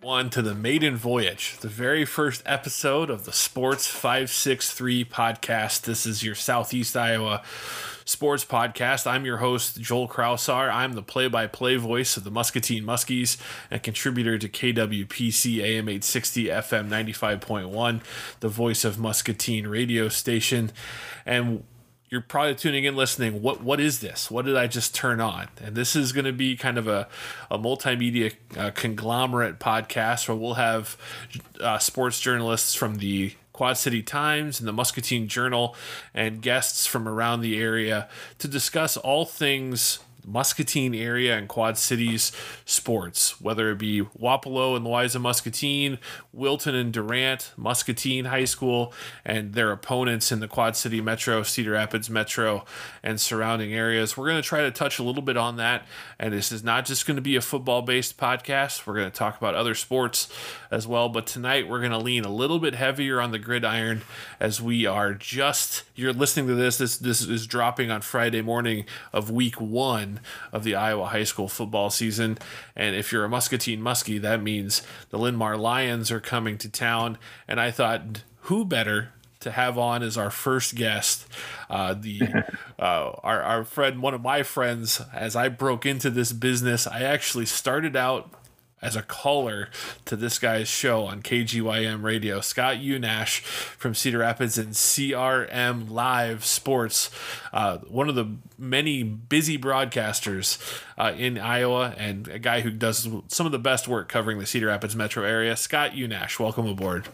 one to the maiden voyage, the very first episode of the Sports 563 podcast. This is your Southeast Iowa sports podcast. I'm your host, Joel Kraushaar. I'm the play by play voice of the Muscatine Muskies and contributor to KWPC AM 860 FM 95.1, the voice of Muscatine radio station. And you're probably tuning in listening what what is this? What did i just turn on? And this is going to be kind of a, a multimedia uh, conglomerate podcast where we'll have uh, sports journalists from the Quad City Times and the Muscatine Journal and guests from around the area to discuss all things Muscatine area and Quad Cities sports, whether it be Wapello and Louisa Muscatine, Wilton and Durant, Muscatine High School, and their opponents in the Quad City Metro, Cedar Rapids Metro, and surrounding areas. We're going to try to touch a little bit on that. And this is not just going to be a football based podcast, we're going to talk about other sports as well. But tonight, we're going to lean a little bit heavier on the gridiron as we are just, you're listening to this, this, this is dropping on Friday morning of week one of the Iowa high school football season. And if you're a Muscatine Muskie, that means the Linn-Mar Lions are coming to town. And I thought, who better to have on as our first guest. Uh, the uh, our our friend, one of my friends, as I broke into this business, I actually started out as a caller to this guy's show on KGYM radio. Scott Unash from Cedar Rapids and CRM Live Sports, uh, one of the many busy broadcasters uh, in Iowa and a guy who does some of the best work covering the Cedar Rapids metro area. Scott Unash, welcome aboard.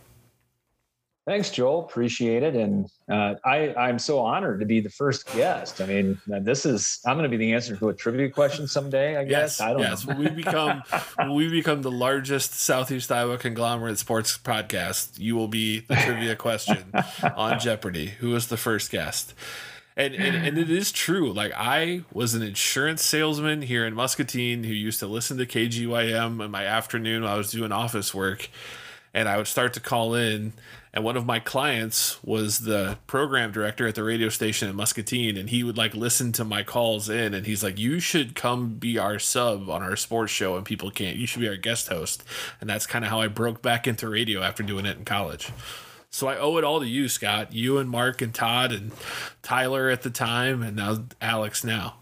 Thanks, Joel. Appreciate it. And uh, I, I'm so honored to be the first guest. I mean, this is I'm going to be the answer to a trivia question someday. I guess. Yes, I don't yes. we become we become the largest Southeast Iowa conglomerate sports podcast. You will be the trivia question on Jeopardy. Who was the first guest? And, and, and it is true. Like I was an insurance salesman here in Muscatine who used to listen to KGYM in my afternoon while I was doing office work, and I would start to call in and one of my clients was the program director at the radio station in Muscatine and he would like listen to my calls in and he's like you should come be our sub on our sports show and people can't you should be our guest host. And that's kind of how I broke back into radio after doing it in college. So I owe it all to you Scott. You and Mark and Todd and Tyler at the time and now Alex now.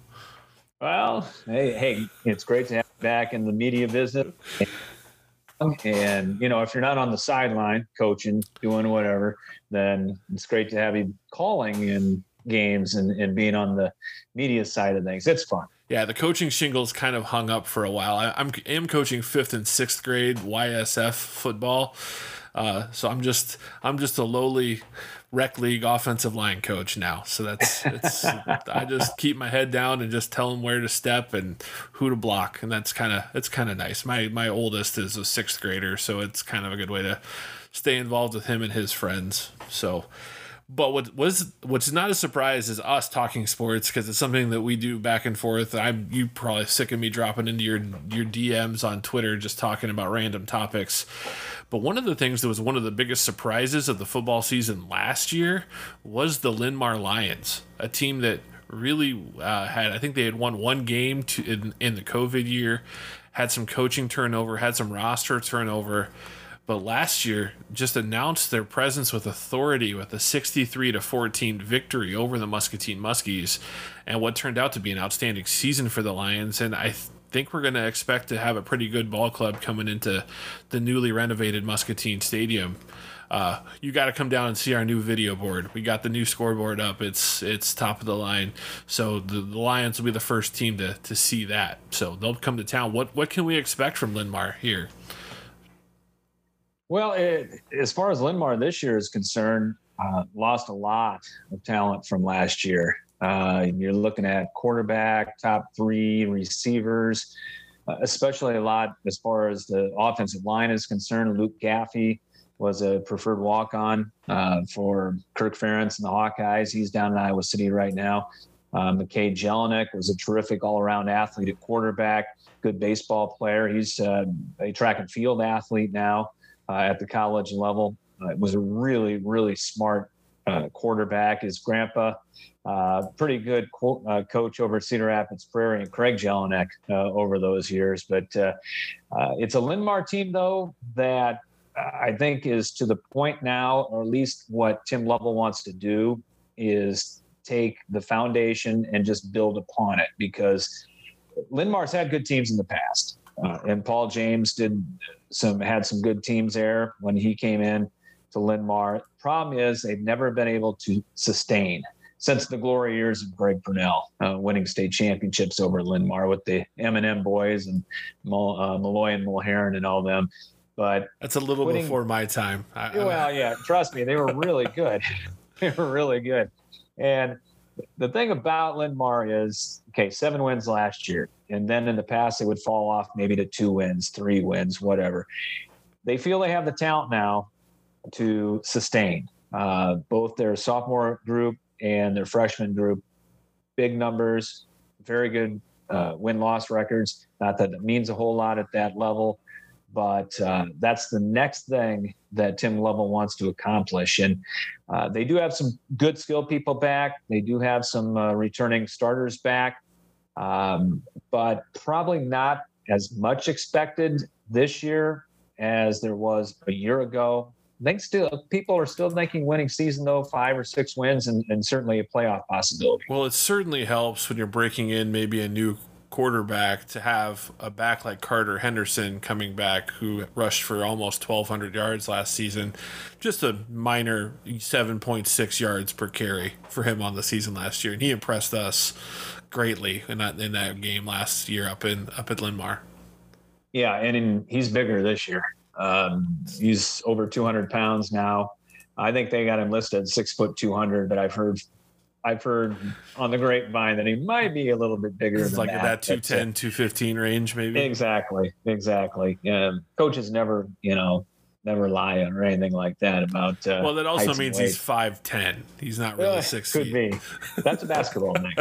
Well hey hey it's great to have you back in the media business and you know, if you're not on the sideline coaching, doing whatever, then it's great to have you calling in games and, and being on the media side of things. It's fun. Yeah, the coaching shingles kind of hung up for a while. I, I'm am coaching fifth and sixth grade YSF football, uh, so I'm just I'm just a lowly rec league offensive line coach now. So that's it's I just keep my head down and just tell them where to step and who to block, and that's kind of it's kind of nice. My my oldest is a sixth grader, so it's kind of a good way to stay involved with him and his friends. So. But what was what's not a surprise is us talking sports because it's something that we do back and forth. I'm you probably sick of me dropping into your your DMs on Twitter just talking about random topics. But one of the things that was one of the biggest surprises of the football season last year was the Linn-Mar Lions, a team that really uh, had, I think they had won one game to, in, in the COVID year, had some coaching turnover, had some roster turnover. But last year, just announced their presence with authority with a 63 to 14 victory over the Muscatine Muskies, and what turned out to be an outstanding season for the Lions. And I think we're going to expect to have a pretty good ball club coming into the newly renovated Muscatine Stadium. Uh, you got to come down and see our new video board. We got the new scoreboard up. It's it's top of the line. So the, the Lions will be the first team to, to see that. So they'll come to town. What what can we expect from Linn-Mar here? Well, it, as far as Linn-Mar this year is concerned, uh, lost a lot of talent from last year. Uh, you're looking at quarterback, top three receivers, uh, especially a lot as far as the offensive line is concerned. Luke Gaffey was a preferred walk on uh, for Kirk Ferentz and the Hawkeyes. He's down in Iowa City right now. Uh, McKay Jelinek was a terrific all around athlete at quarterback, good baseball player. He's uh, a track and field athlete now uh, at the college level. Uh, was a really, really smart uh, quarterback. His grandpa, uh, pretty good co- uh, coach over at Cedar Rapids Prairie, and Craig Jelinek uh, over those years. But it's a Linn-Mar team, though, that I think is to the point now, or at least what Tim Lovell wants to do is take the foundation and just build upon it because Linn-Mar's had good teams in the past. Uh, and Paul James did some had some good teams there when he came in to Linn-Mar. Problem is they've never been able to sustain since the glory years of Greg Purnell, uh, winning state championships over Linn-Mar with the M&M boys and uh, Malloy and Mulherron and all them. But that's a little winning, before my time. I, well, yeah, trust me, they were really good. they were really good. And the thing about Linn-Mar is, okay, seven wins last year, and then in the past it would fall off maybe to two wins, three wins, whatever. They feel they have the talent now to sustain uh, both their sophomore group and their freshman group. Big numbers, very good uh, win loss records. Not that it means a whole lot at that level, but uh, that's the next thing that Tim Lovell wants to accomplish. And uh, they do have some good skill people back. They do have some uh, returning starters back, um, but probably not as much expected this year as there was a year ago. I think still people are still thinking winning season though five or six wins and, and certainly a playoff possibility. Well, it certainly helps when you're breaking in maybe a new quarterback to have a back like Carter Henderson coming back, who rushed for almost 1,200 yards last season. Just a minor 7.6 yards per carry for him on the season last year, and he impressed us greatly in that in that game last year up in up at Linn-Mar. Yeah, and in, he's bigger this year. Um, he's over 200 pounds now. I think they got him listed six foot 200, but I've heard I've heard on the grapevine that he might be a little bit bigger. It's like that, that 210, 215 range, maybe. Exactly, exactly. Um, coaches never, you know, never lie or anything like that about. Uh, well, that also means he's five ten. He's not really uh, six could feet. be. That's a basketball thing.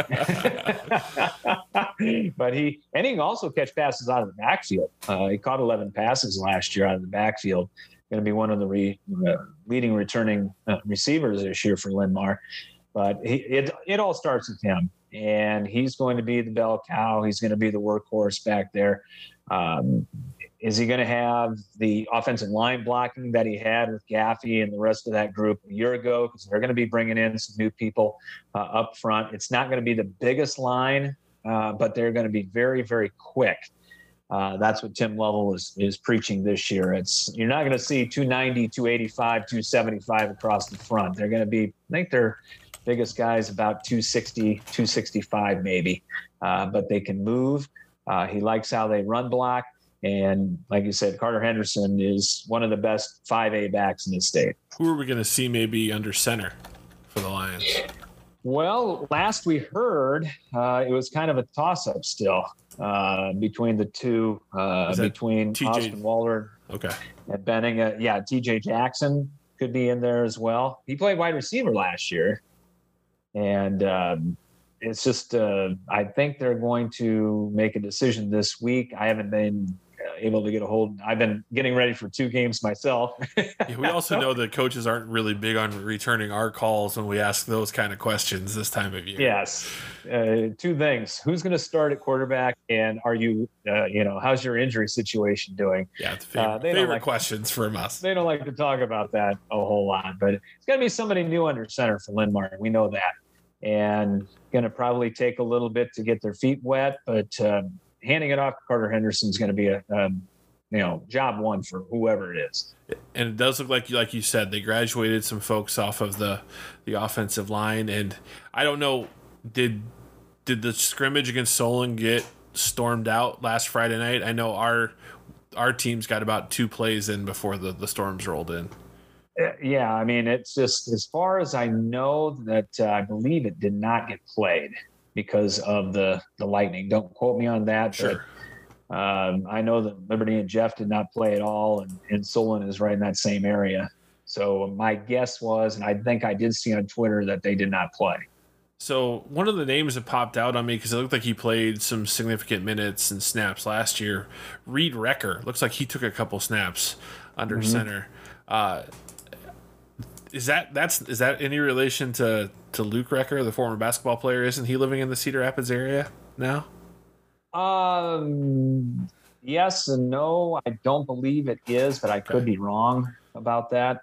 but he and he can also catch passes out of the backfield. Uh, he caught eleven passes last year out of the backfield. Going to be one of the re, uh, leading returning uh, receivers this year for Linn-Mar. But he, it it all starts with him, and he's going to be the bell cow. He's going to be the workhorse back there. Um, is he going to have the offensive line blocking that he had with Gaffey and the rest of that group a year ago? Because they're going to be bringing in some new people uh, up front. It's not going to be the biggest line, uh, but they're going to be very, very quick. Uh, that's what Tim Lovell is, is preaching this year. It's you're not going to see 290, 285, 275 across the front. They're going to be, I think they're biggest guys about 260, 265 maybe, uh, but they can move. Uh, he likes how they run block. And like you said, Carter Henderson is one of the best 5A backs in the state. Who are we going to see maybe under center for the Lions? Well, last we heard, uh, it was kind of a toss up still uh, between the two, uh, between TJ? Austin Waller okay. and Benning. Uh, yeah, TJ Jackson could be in there as well. He played wide receiver last year and um, it's just uh, I think they're going to make a decision this week. I haven't been able to get a hold. I've been getting ready for two games myself. yeah, we also know that coaches aren't really big on returning our calls when we ask those kind of questions this time of year. Yes, uh, two things: who's going to start at quarterback, and are you, uh, you know, how's your injury situation doing? Yeah, the favorite, uh, favorite like, questions from us. They don't like to talk about that a whole lot, but it's going to be somebody new under center for Linn-Mar. We know that and going to probably take a little bit to get their feet wet. But um, handing it off to Carter Henderson is going to be a, um, you know, job one for whoever it is. And it does look like, like you said, they graduated some folks off of the the offensive line, and I don't know, did did the scrimmage against Solon get stormed out last Friday night? I know our our teams got about two plays in before the the storms rolled in. Uh, yeah, I mean, it's just as far as I know that uh, I believe it did not get played because of the the lightning. Don't quote me on that. Sure. But, um, I know that Liberty and Jeff did not play at all, and, and Solon is right in that same area. So my guess was, and I think I did see on Twitter that they did not play. So one of the names that popped out on me because it looked like he played some significant minutes and snaps last year. Reed Recker looks like he took a couple snaps under mm-hmm. center. Uh, is that that's is that any relation to to Luke Recker, the former basketball player? Isn't he living in the Cedar Rapids area now? Um, yes and no. I don't believe it is, but I could Okay. be wrong about that.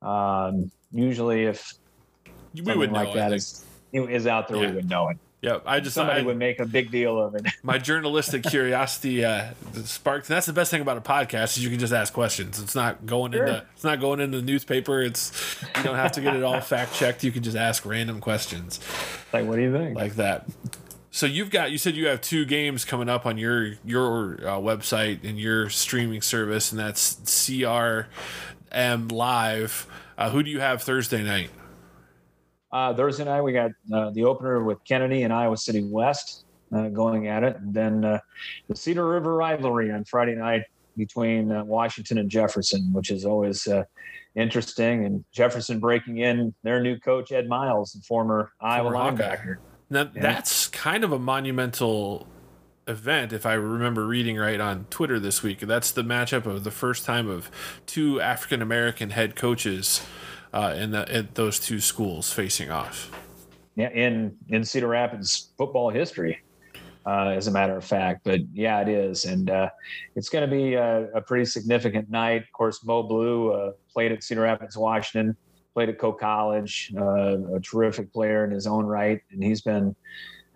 Um, usually, if We would know. like I that is is out there, Yeah. we would know it. Yeah, I just Somebody I, would make a big deal of it. my journalistic curiosity uh, sparked. And that's the best thing about a podcast is you can just ask questions. It's not going Sure. into it's not going into the newspaper. It's you don't have to get it all fact checked. You can just ask random questions like, what do you think? like that. So you've got you said you have two games coming up on your your uh, website and your streaming service, and that's CRM Live. Uh, who do you have Thursday night? Uh, Thursday night, we got uh, the opener with Kennedy and Iowa City West uh, going at it. And then uh, the Cedar River rivalry on Friday night between uh, Washington and Jefferson, which is always uh, interesting. And Jefferson breaking in their new coach, Ed Miles, the former Iowa Former linebacker. Now Yeah. that's kind of a monumental event, if I remember reading right on Twitter this week. That's the matchup of the first time of two African American head coaches uh, in, the, in those two schools facing off. Yeah, in in Cedar Rapids football history, uh, as a matter of fact. But yeah, it is, and uh, it's going to be a, a pretty significant night. Of course, Mo Blue uh, played at Cedar Rapids, Washington, played at Coe College, uh, a terrific player in his own right, and he's been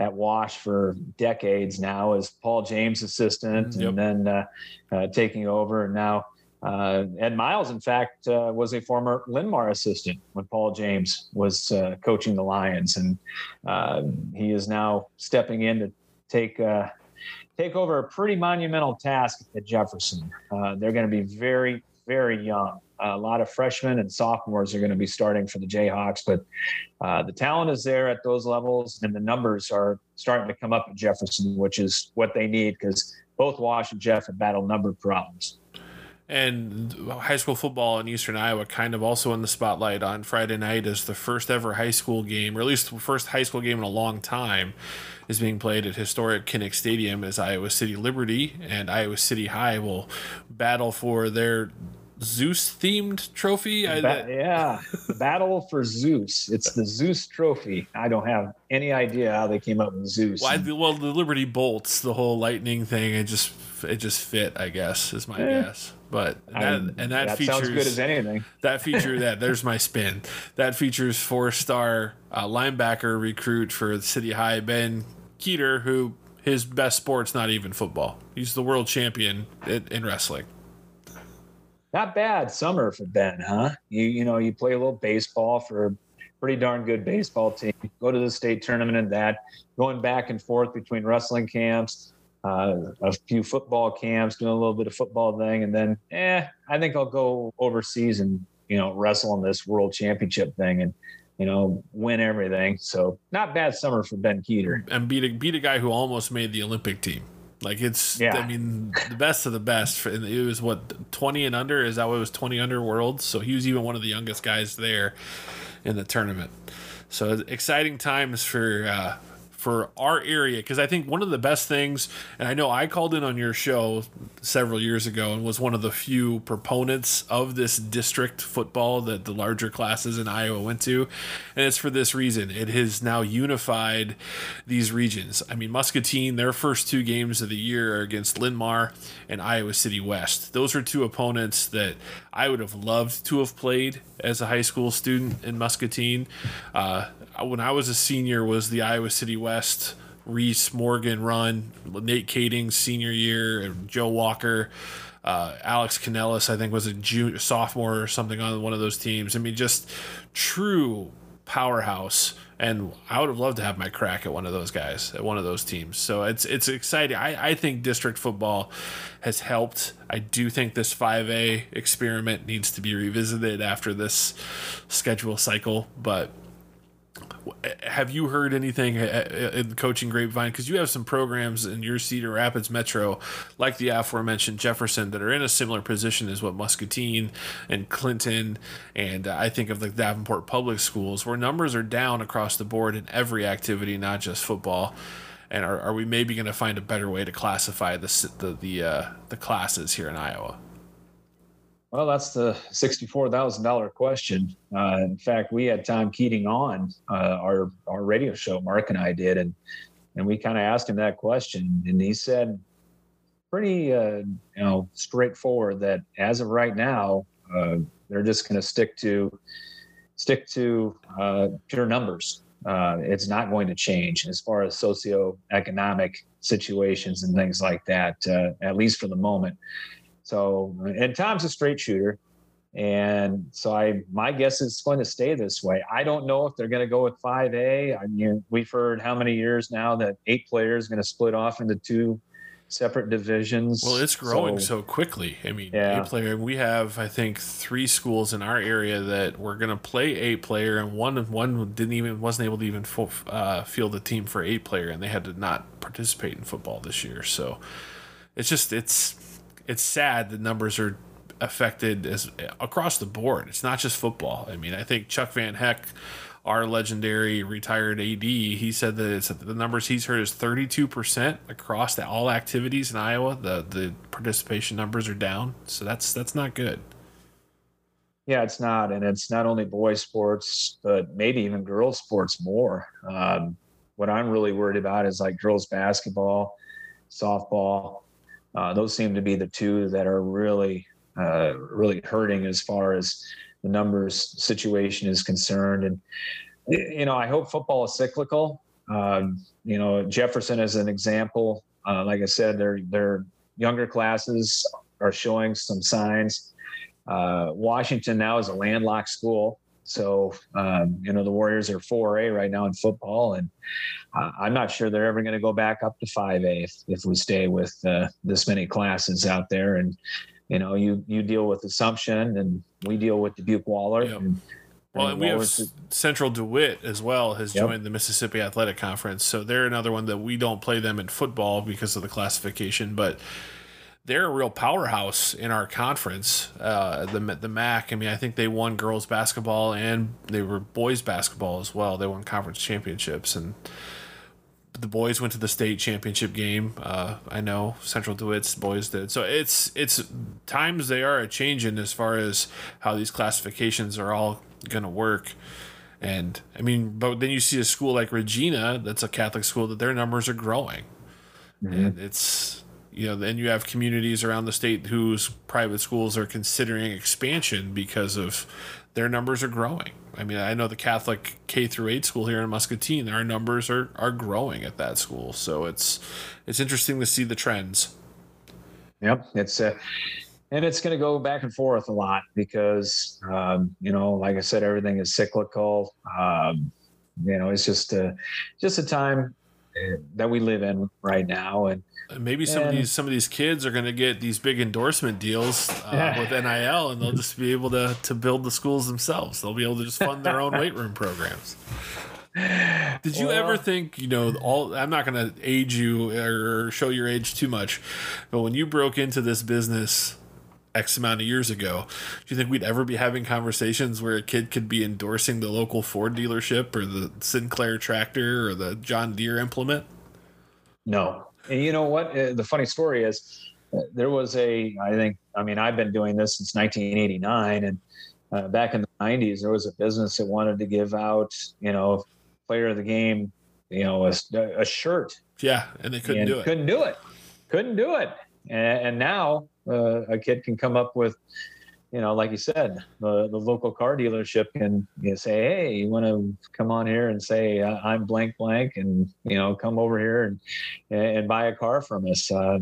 at Wash for decades now as Paul James' assistant, Yep. and then uh, uh, taking over, and now. Uh, Ed Miles, in fact, uh, was a former Linn-Mar assistant when Paul James was uh, coaching the Lions, and uh, he is now stepping in to take uh, take over a pretty monumental task at Jefferson. Uh, they're going to be very, very young. a lot of freshmen and sophomores are going to be starting for the Jayhawks, but the talent is there at those levels, and the numbers are starting to come up at Jefferson, which is what they need because both Wash and Jeff have battled number problems. And high school football in Eastern Iowa kind of also in the spotlight on Friday night as the first ever high school game, or at least the first high school game in a long time, is being played at historic Kinnick Stadium as Iowa City Liberty and Iowa City High will battle for their Zeus themed trophy. I, Ba- yeah, Battle for Zeus. It's the Zeus Trophy. I don't have any idea how they came up with Zeus. well, I- well, the Liberty bolts, the whole lightning thing, it just it just fit, I guess, is my Eh. guess. But I- that, and that, that features sounds good as anything. that feature that there's my spin that features four star uh, linebacker recruit for city high ben keeter who his best sport's not even football he's the world champion in, in wrestling Not bad summer for Ben, huh? You you know you play a little baseball for a pretty darn good baseball team. Go to the state tournament and that. Going back and forth between wrestling camps, uh, a few football camps, doing a little bit of football thing, and then eh, I think I'll go overseas and you know wrestle in this world championship thing and you know win everything. So not bad summer for Ben Keeter. and beat a, beat a guy who almost made the olympic team. Like it's Yeah. i mean the best of the best. For, and it was what 20 and under? Is that what it was? 20 under world so he was even one of the youngest guys there in the tournament. So exciting times for uh for our area because I think one of the best things, and I know I called in on your show several years ago and was one of the few proponents of this district football that the larger classes in Iowa went to, and it's for this reason. It has now unified these regions. I mean, Muscatine, their first two games of the year are against Linn-Mar and Iowa City West. Those are two opponents that I would have loved to have played as a high school student in Muscatine. Uh, when I was a senior, was the Iowa City West Reese Morgan run, Nate Kaeding's senior year, and Joe Walker. Uh, Alex Canellis, I think, was a junior, sophomore or something on one of those teams. I mean, just true powerhouse. And I would have loved to have my crack at one of those guys, at one of those teams. So it's it's exciting. I, I think district football has helped. I do think this 5A experiment needs to be revisited after this schedule cycle. But have you heard anything uh, in the coaching grapevine? Because you have some programs in your Cedar Rapids metro, like the aforementioned Jefferson, that are in a similar position as what Muscatine and Clinton, and uh, I think of the Davenport public schools, where numbers are down across the board in every activity, not just football. And are, are we maybe going to find a better way to classify the the the, uh, the classes here in Iowa? Well, that's the sixty-four thousand dollar question. Uh, in fact, we had Tom Keating on uh, our our radio show. Mark and I did, and and we kind of asked him that question, and he said, pretty uh, you know straightforward that as of right now, uh, they're just going to stick to stick to uh, pure numbers. Uh, it's not going to change as far as socioeconomic situations and things like that, at least for the moment. So, and Tom's a straight shooter. And so I, my guess is it's going to stay this way. I don't know if they're going to go with 5A. I mean, we've heard how many years now that eight players going to split off into two separate divisions. Well, it's growing so, so quickly. I mean, yeah. eight player. We have, I think, three schools in our area that we're going to play eight player, and one one didn't even wasn't able to even uh, field a team for eight player, and they had to not participate in football this year. So it's just it's it's sad the numbers are affected as across the board. It's not just football. I mean, I think Chuck Van Heck, our legendary retired AD, he said that it's the numbers he's heard is 32% across the, all activities in Iowa. The the participation numbers are down, so that's that's not good. Yeah, it's not, and it's not only boys sports, but maybe even girls sports more. Um, what I'm really worried about is like girls basketball, softball, uh, those seem to be the two that are really, uh, really hurting as far as the numbers situation is concerned. And you know, I hope football is cyclical. Um, you know, Jefferson as an example. Uh, like I said, their their younger classes are showing some signs. Uh, Washington now is a landlocked school. So, um, you know, the Warriors are 4A right now in football, and uh, I'm not sure they're ever going to go back up to 5A if, if we stay with uh, this many classes out there. And, you know, you, you deal with Assumption, and we deal with Dubuque Wahlert. Yep. And, well, and we have Central DeWitt as well has yep. joined the Mississippi Athletic Conference, so they're another one that we don't play them in football because of the classification, but they're a real powerhouse in our conference. Uh, the the MAC. I mean, I think they won girls basketball and they were boys basketball as well. They won conference championships and the boys went to the state championship game. Uh, I know Central DeWitt's boys did. So it's it's times they are a changing as far as how these classifications are all gonna work. And I mean, but then you see a school like Regina, that's a Catholic school, that their numbers are growing, mm-hmm. and it's you know, then you have communities around the state whose private schools are considering expansion because of their numbers are growing. I mean, I know the Catholic K through 8 school here in Muscatine, our numbers are are growing at that school. So it's it's interesting to see the trends. Yep, it's uh, and it's going to go back and forth a lot because um, you know, like I said, everything is cyclical. Um, you know, it's just a just a time that we live in right now, and Maybe some and, of these some of these kids are going to get these big endorsement deals uh, with NIL, and they'll just be able to to build the schools themselves. They'll be able to just fund their own weight room programs. Did you well, ever think, you know, all I'm not going to age you or show your age too much, but when you broke into this business X amount of years ago, do you think we'd ever be having conversations where a kid could be endorsing the local Ford dealership or the Sinclair tractor or the John Deere implement? No, and you know what? Uh, the funny story is, uh, there was a. I think. I mean, I've been doing this since 1989, and uh, back in the 90s, there was a business that wanted to give out, you know, player of the game, you know, a, a shirt. Yeah, and they couldn't and do it. Couldn't do it. Couldn't do it. And, and now uh, a kid can come up with you know, like you said, the, the local car dealership can you know, say, hey, you want to come on here and say uh, I'm blank blank, and you know, come over here and and buy a car from us. Uh,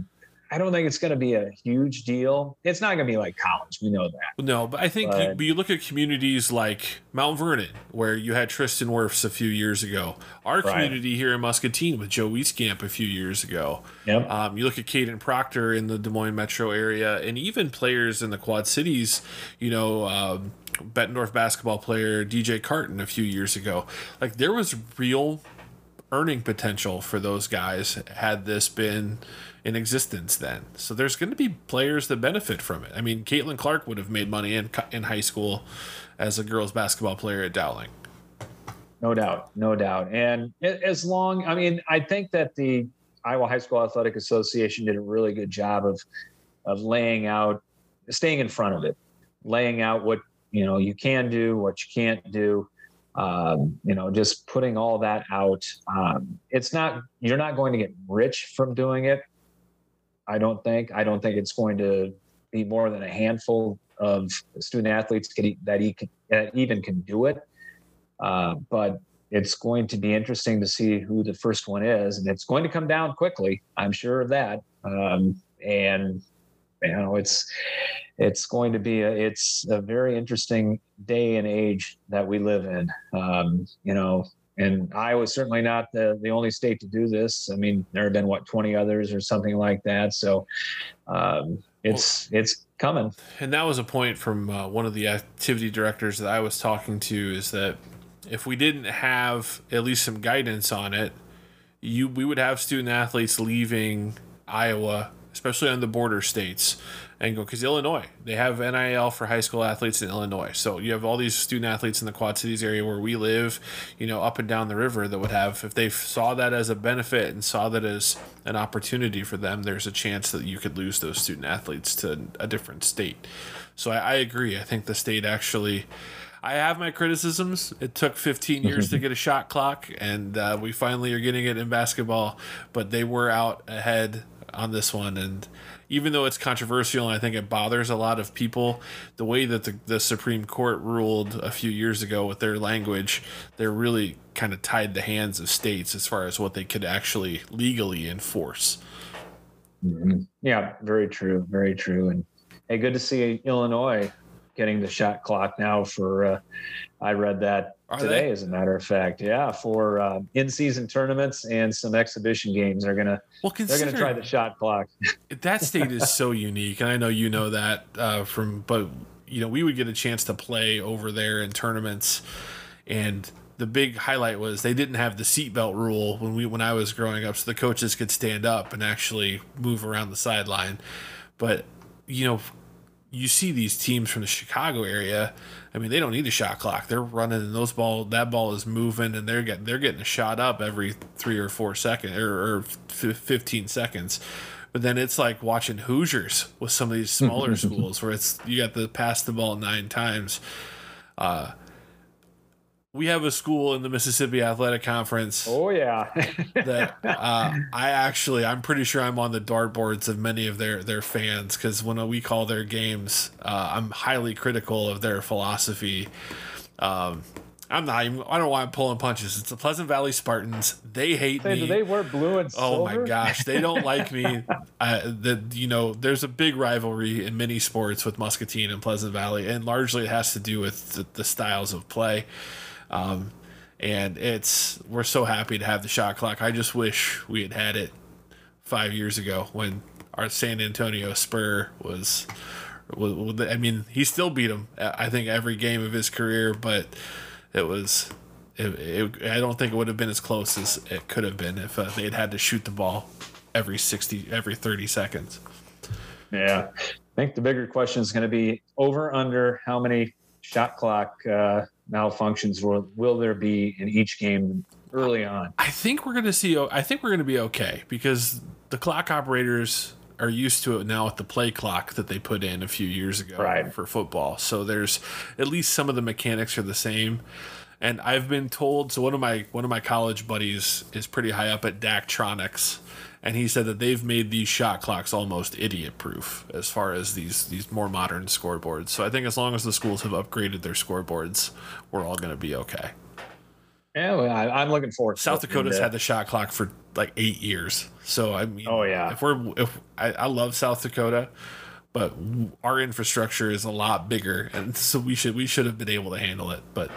I don't think it's going to be a huge deal. It's not going to be like college. We know that. No, but I think but, you, you, look at communities like Mount Vernon, where you had Tristan Wirfs a few years ago. Our right. community here in Muscatine with Joe Wieskamp a few years ago. Yep. Um, you look at Kadyn Proctor in the Des Moines metro area, and even players in the Quad Cities. You know. Um, Bettendorf basketball player DJ Carton a few years ago. Like there was real earning potential for those guys had this been in existence then. So there's going to be players that benefit from it. I mean, Caitlin Clark would have made money in in high school as a girls basketball player at Dowling. No doubt, no doubt. And as long, I mean, I think that the Iowa High School Athletic Association did a really good job of of laying out, staying in front of it. laying out what you know you can do, what you can't do. Um, you know, just putting all that out. Um, it's not you're not going to get rich from doing it. I don't think. I don't think it's going to be more than a handful of student athletes that, he can, that even can do it. Uh, but it's going to be interesting to see who the first one is, and it's going to come down quickly. I'm sure of that. Um, and you know, it's it's going to be a it's a very interesting day and age that we live in. Um, you know, and Iowa's certainly not the the only state to do this. I mean, there have been what 20 others or something like that. So um, it's well, it's coming. And that was a point from uh, one of the activity directors that I was talking to is that if we didn't have at least some guidance on it, you we would have student athletes leaving Iowa, especially on the border states, and go because Illinois they have NIL for high school athletes in Illinois. So you have all these student athletes in the Quad Cities area where we live, you know, up and down the river that would have if they saw that as a benefit and saw that as an opportunity for them, there's a chance that you could lose those student athletes to a different state. So I, I agree. I think the state actually. I have my criticisms. It took 15 years to get a shot clock, and uh, we finally are getting it in basketball. But they were out ahead on this one, and even though it's controversial and I think it bothers a lot of people, the way that the, the Supreme Court ruled a few years ago with their language, they're really kind of tied the hands of states as far as what they could actually legally enforce. Mm-hmm. Yeah, very true. Very true. And hey, good to see Illinois getting the shot clock now for uh, I read that Are today, they? as a matter of fact. Yeah, for uh, in-season tournaments and some exhibition games, they're gonna well, they're gonna try the shot clock. that state is so unique, and I know you know that uh, from. But you know, we would get a chance to play over there in tournaments, and the big highlight was they didn't have the seatbelt rule when we when I was growing up, so the coaches could stand up and actually move around the sideline. But you know, you see these teams from the Chicago area. I mean, they don't need a shot clock. They're running, and those ball that ball is moving, and they're getting they're getting a shot up every three or four seconds or, or fifteen seconds. But then it's like watching Hoosiers with some of these smaller schools where it's you got to pass the ball nine times. Uh, we have a school in the Mississippi Athletic Conference. Oh yeah, that uh, I actually I'm pretty sure I'm on the dartboards of many of their their fans because when we call their games, uh, I'm highly critical of their philosophy. Um, I'm not even. I don't know why I'm pulling punches. It's the Pleasant Valley Spartans. They hate Say, me. Do they wear blue and silver? Oh my gosh, they don't like me. Uh, the you know, there's a big rivalry in many sports with Muscatine and Pleasant Valley, and largely it has to do with the, the styles of play. Um, and it's we're so happy to have the shot clock. I just wish we had had it five years ago when our San Antonio Spur was. I mean, he still beat him. I think every game of his career, but it was. It, it, I don't think it would have been as close as it could have been if uh, they had had to shoot the ball every sixty, every thirty seconds. Yeah, I think the bigger question is going to be over under how many shot clock uh, malfunctions will will there be in each game early on? I think we're going to see. I think we're going to be okay because the clock operators are used to it now with the play clock that they put in a few years ago right. for football. So there's at least some of the mechanics are the same. And I've been told so one of my one of my college buddies is pretty high up at Daktronics and he said that they've made these shot clocks almost idiot proof as far as these these more modern scoreboards. So I think as long as the schools have upgraded their scoreboards, we're all going to be okay. Yeah, well, I, am looking forward. South Dakota's had the shot clock for like eight years, so I mean, oh yeah. If we're if I, I love South Dakota, but our infrastructure is a lot bigger, and so we should we should have been able to handle it. But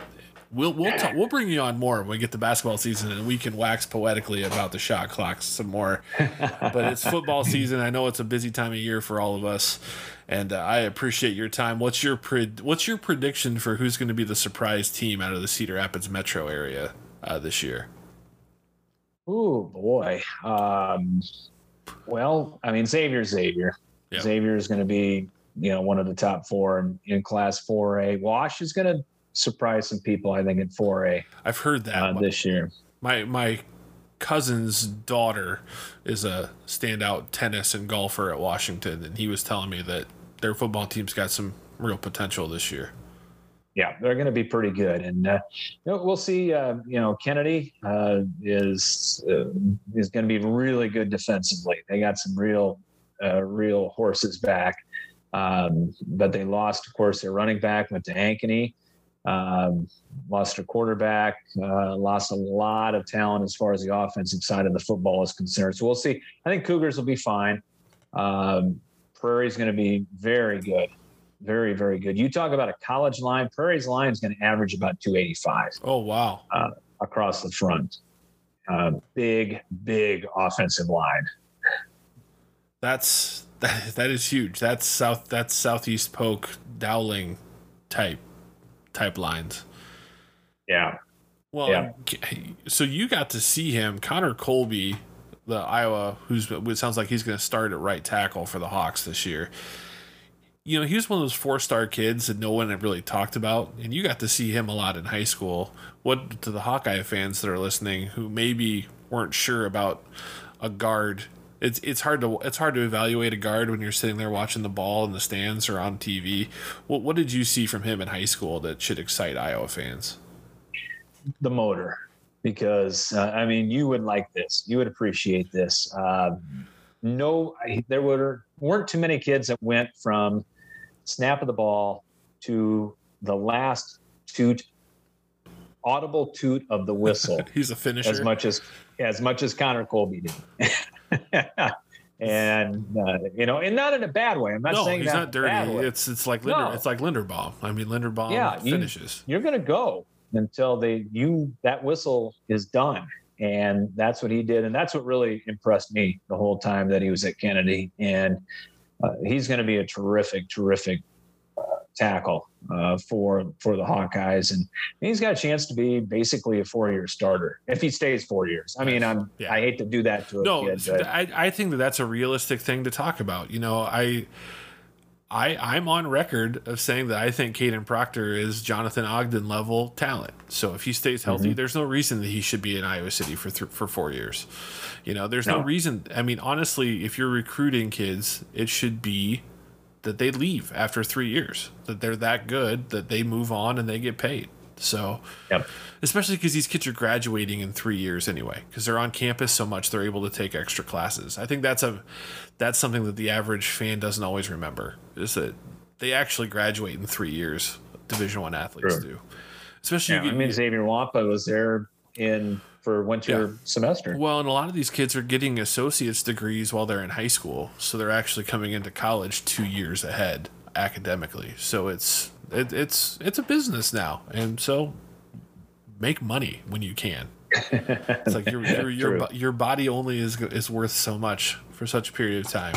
We'll we'll talk, we'll bring you on more when we get the basketball season, and we can wax poetically about the shot clocks some more. but it's football season. I know it's a busy time of year for all of us, and uh, I appreciate your time. What's your pred- What's your prediction for who's going to be the surprise team out of the Cedar Rapids metro area uh, this year? Oh boy. Um, well, I mean Xavier Xavier. Yep. Xavier is going to be you know one of the top four in, in Class 4A. Wash is going to surprise some people. I think in 4A. I've heard that uh, this year. My my cousin's daughter is a standout tennis and golfer at Washington, and he was telling me that their football team's got some real potential this year. Yeah, they're going to be pretty good, and uh, you know, we'll see. Uh, you know, Kennedy uh, is uh, is going to be really good defensively. They got some real uh, real horses back, um, but they lost, of course, their running back went to Ankeny. Um, lost a quarterback, uh, lost a lot of talent as far as the offensive side of the football is concerned. So we'll see. I think Cougars will be fine. Um, Prairie's going to be very good, very very good. You talk about a college line. Prairie's line is going to average about 285. Oh wow! Uh, across the front, uh, big big offensive line. That's that, that is huge. That's south. That's southeast Polk Dowling type type lines. Yeah. Well, yeah. so you got to see him, Connor Colby, the Iowa, who's it sounds like he's going to start at right tackle for the Hawks this year. You know, he was one of those four star kids that no one had really talked about, and you got to see him a lot in high school. What to the Hawkeye fans that are listening who maybe weren't sure about a guard it's it's hard to it's hard to evaluate a guard when you're sitting there watching the ball in the stands or on TV. What what did you see from him in high school that should excite Iowa fans? The motor, because uh, I mean, you would like this. You would appreciate this. Uh, no, there were weren't too many kids that went from snap of the ball to the last toot audible toot of the whistle. He's a finisher as much as as much as Connor Colby did. and uh, you know, and not in a bad way. I'm not no, saying he's not dirty. It's it's like Linder, no. it's like Linderbaum. I mean, Linderbaum yeah, finishes. You, you're going to go until they you that whistle is done, and that's what he did, and that's what really impressed me the whole time that he was at Kennedy, and uh, he's going to be a terrific, terrific tackle uh, for for the Hawkeyes, and he's got a chance to be basically a four year starter if he stays four years. I mean, I'm yeah. I hate to do that to a no, kid. But. I I think that that's a realistic thing to talk about. You know, I. I, I'm on record of saying that I think Kadyn Proctor is Jonathan Ogden level talent. So if he stays healthy, mm-hmm. there's no reason that he should be in Iowa City for th- for four years. You know, there's no. no reason. I mean, honestly, if you're recruiting kids, it should be that they leave after three years. That they're that good that they move on and they get paid. So, yep. especially because these kids are graduating in three years anyway, because they're on campus so much, they're able to take extra classes. I think that's a that's something that the average fan doesn't always remember is that they actually graduate in three years. Division One athletes do, especially. Yeah, you, I mean, Xavier Nwankpa was there in for winter yeah. semester. Well, and a lot of these kids are getting associate's degrees while they're in high school, so they're actually coming into college two years ahead academically. So it's it, it's it's a business now, and so make money when you can. it's like your your your, your body only is is worth so much for such a period of time.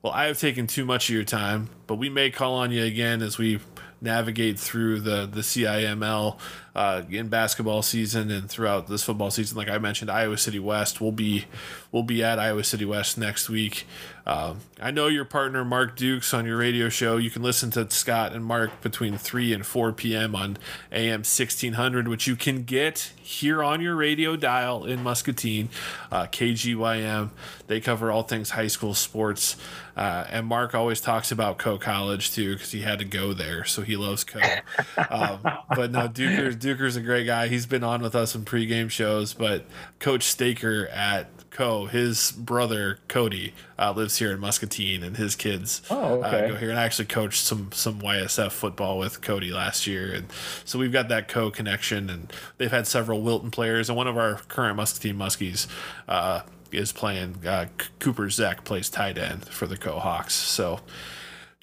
Well, I have taken too much of your time, but we may call on you again as we navigate through the the CIML uh, in basketball season and throughout this football season. Like I mentioned, Iowa City West will be will be at Iowa City West next week. Uh, I know your partner Mark Dukes on your radio show. You can listen to Scott and Mark between three and four p.m. on AM sixteen hundred, which you can get here on your radio dial in Muscatine, uh, KGYM. They cover all things high school sports. Uh, and Mark always talks about Coe College too because he had to go there, so he loves Coe. um, but no, Duker Duker's a great guy. He's been on with us in pregame shows. But Coach Staker at Coe, his brother Cody uh, lives here in Muscatine, and his kids oh, okay. uh, go here. And I actually coached some some YSF football with Cody last year, and so we've got that Coe connection. And they've had several Wilton players, and one of our current Muscatine Muskies. Uh, is playing. Uh, Cooper Zek plays tight end for the Coe Hawks. So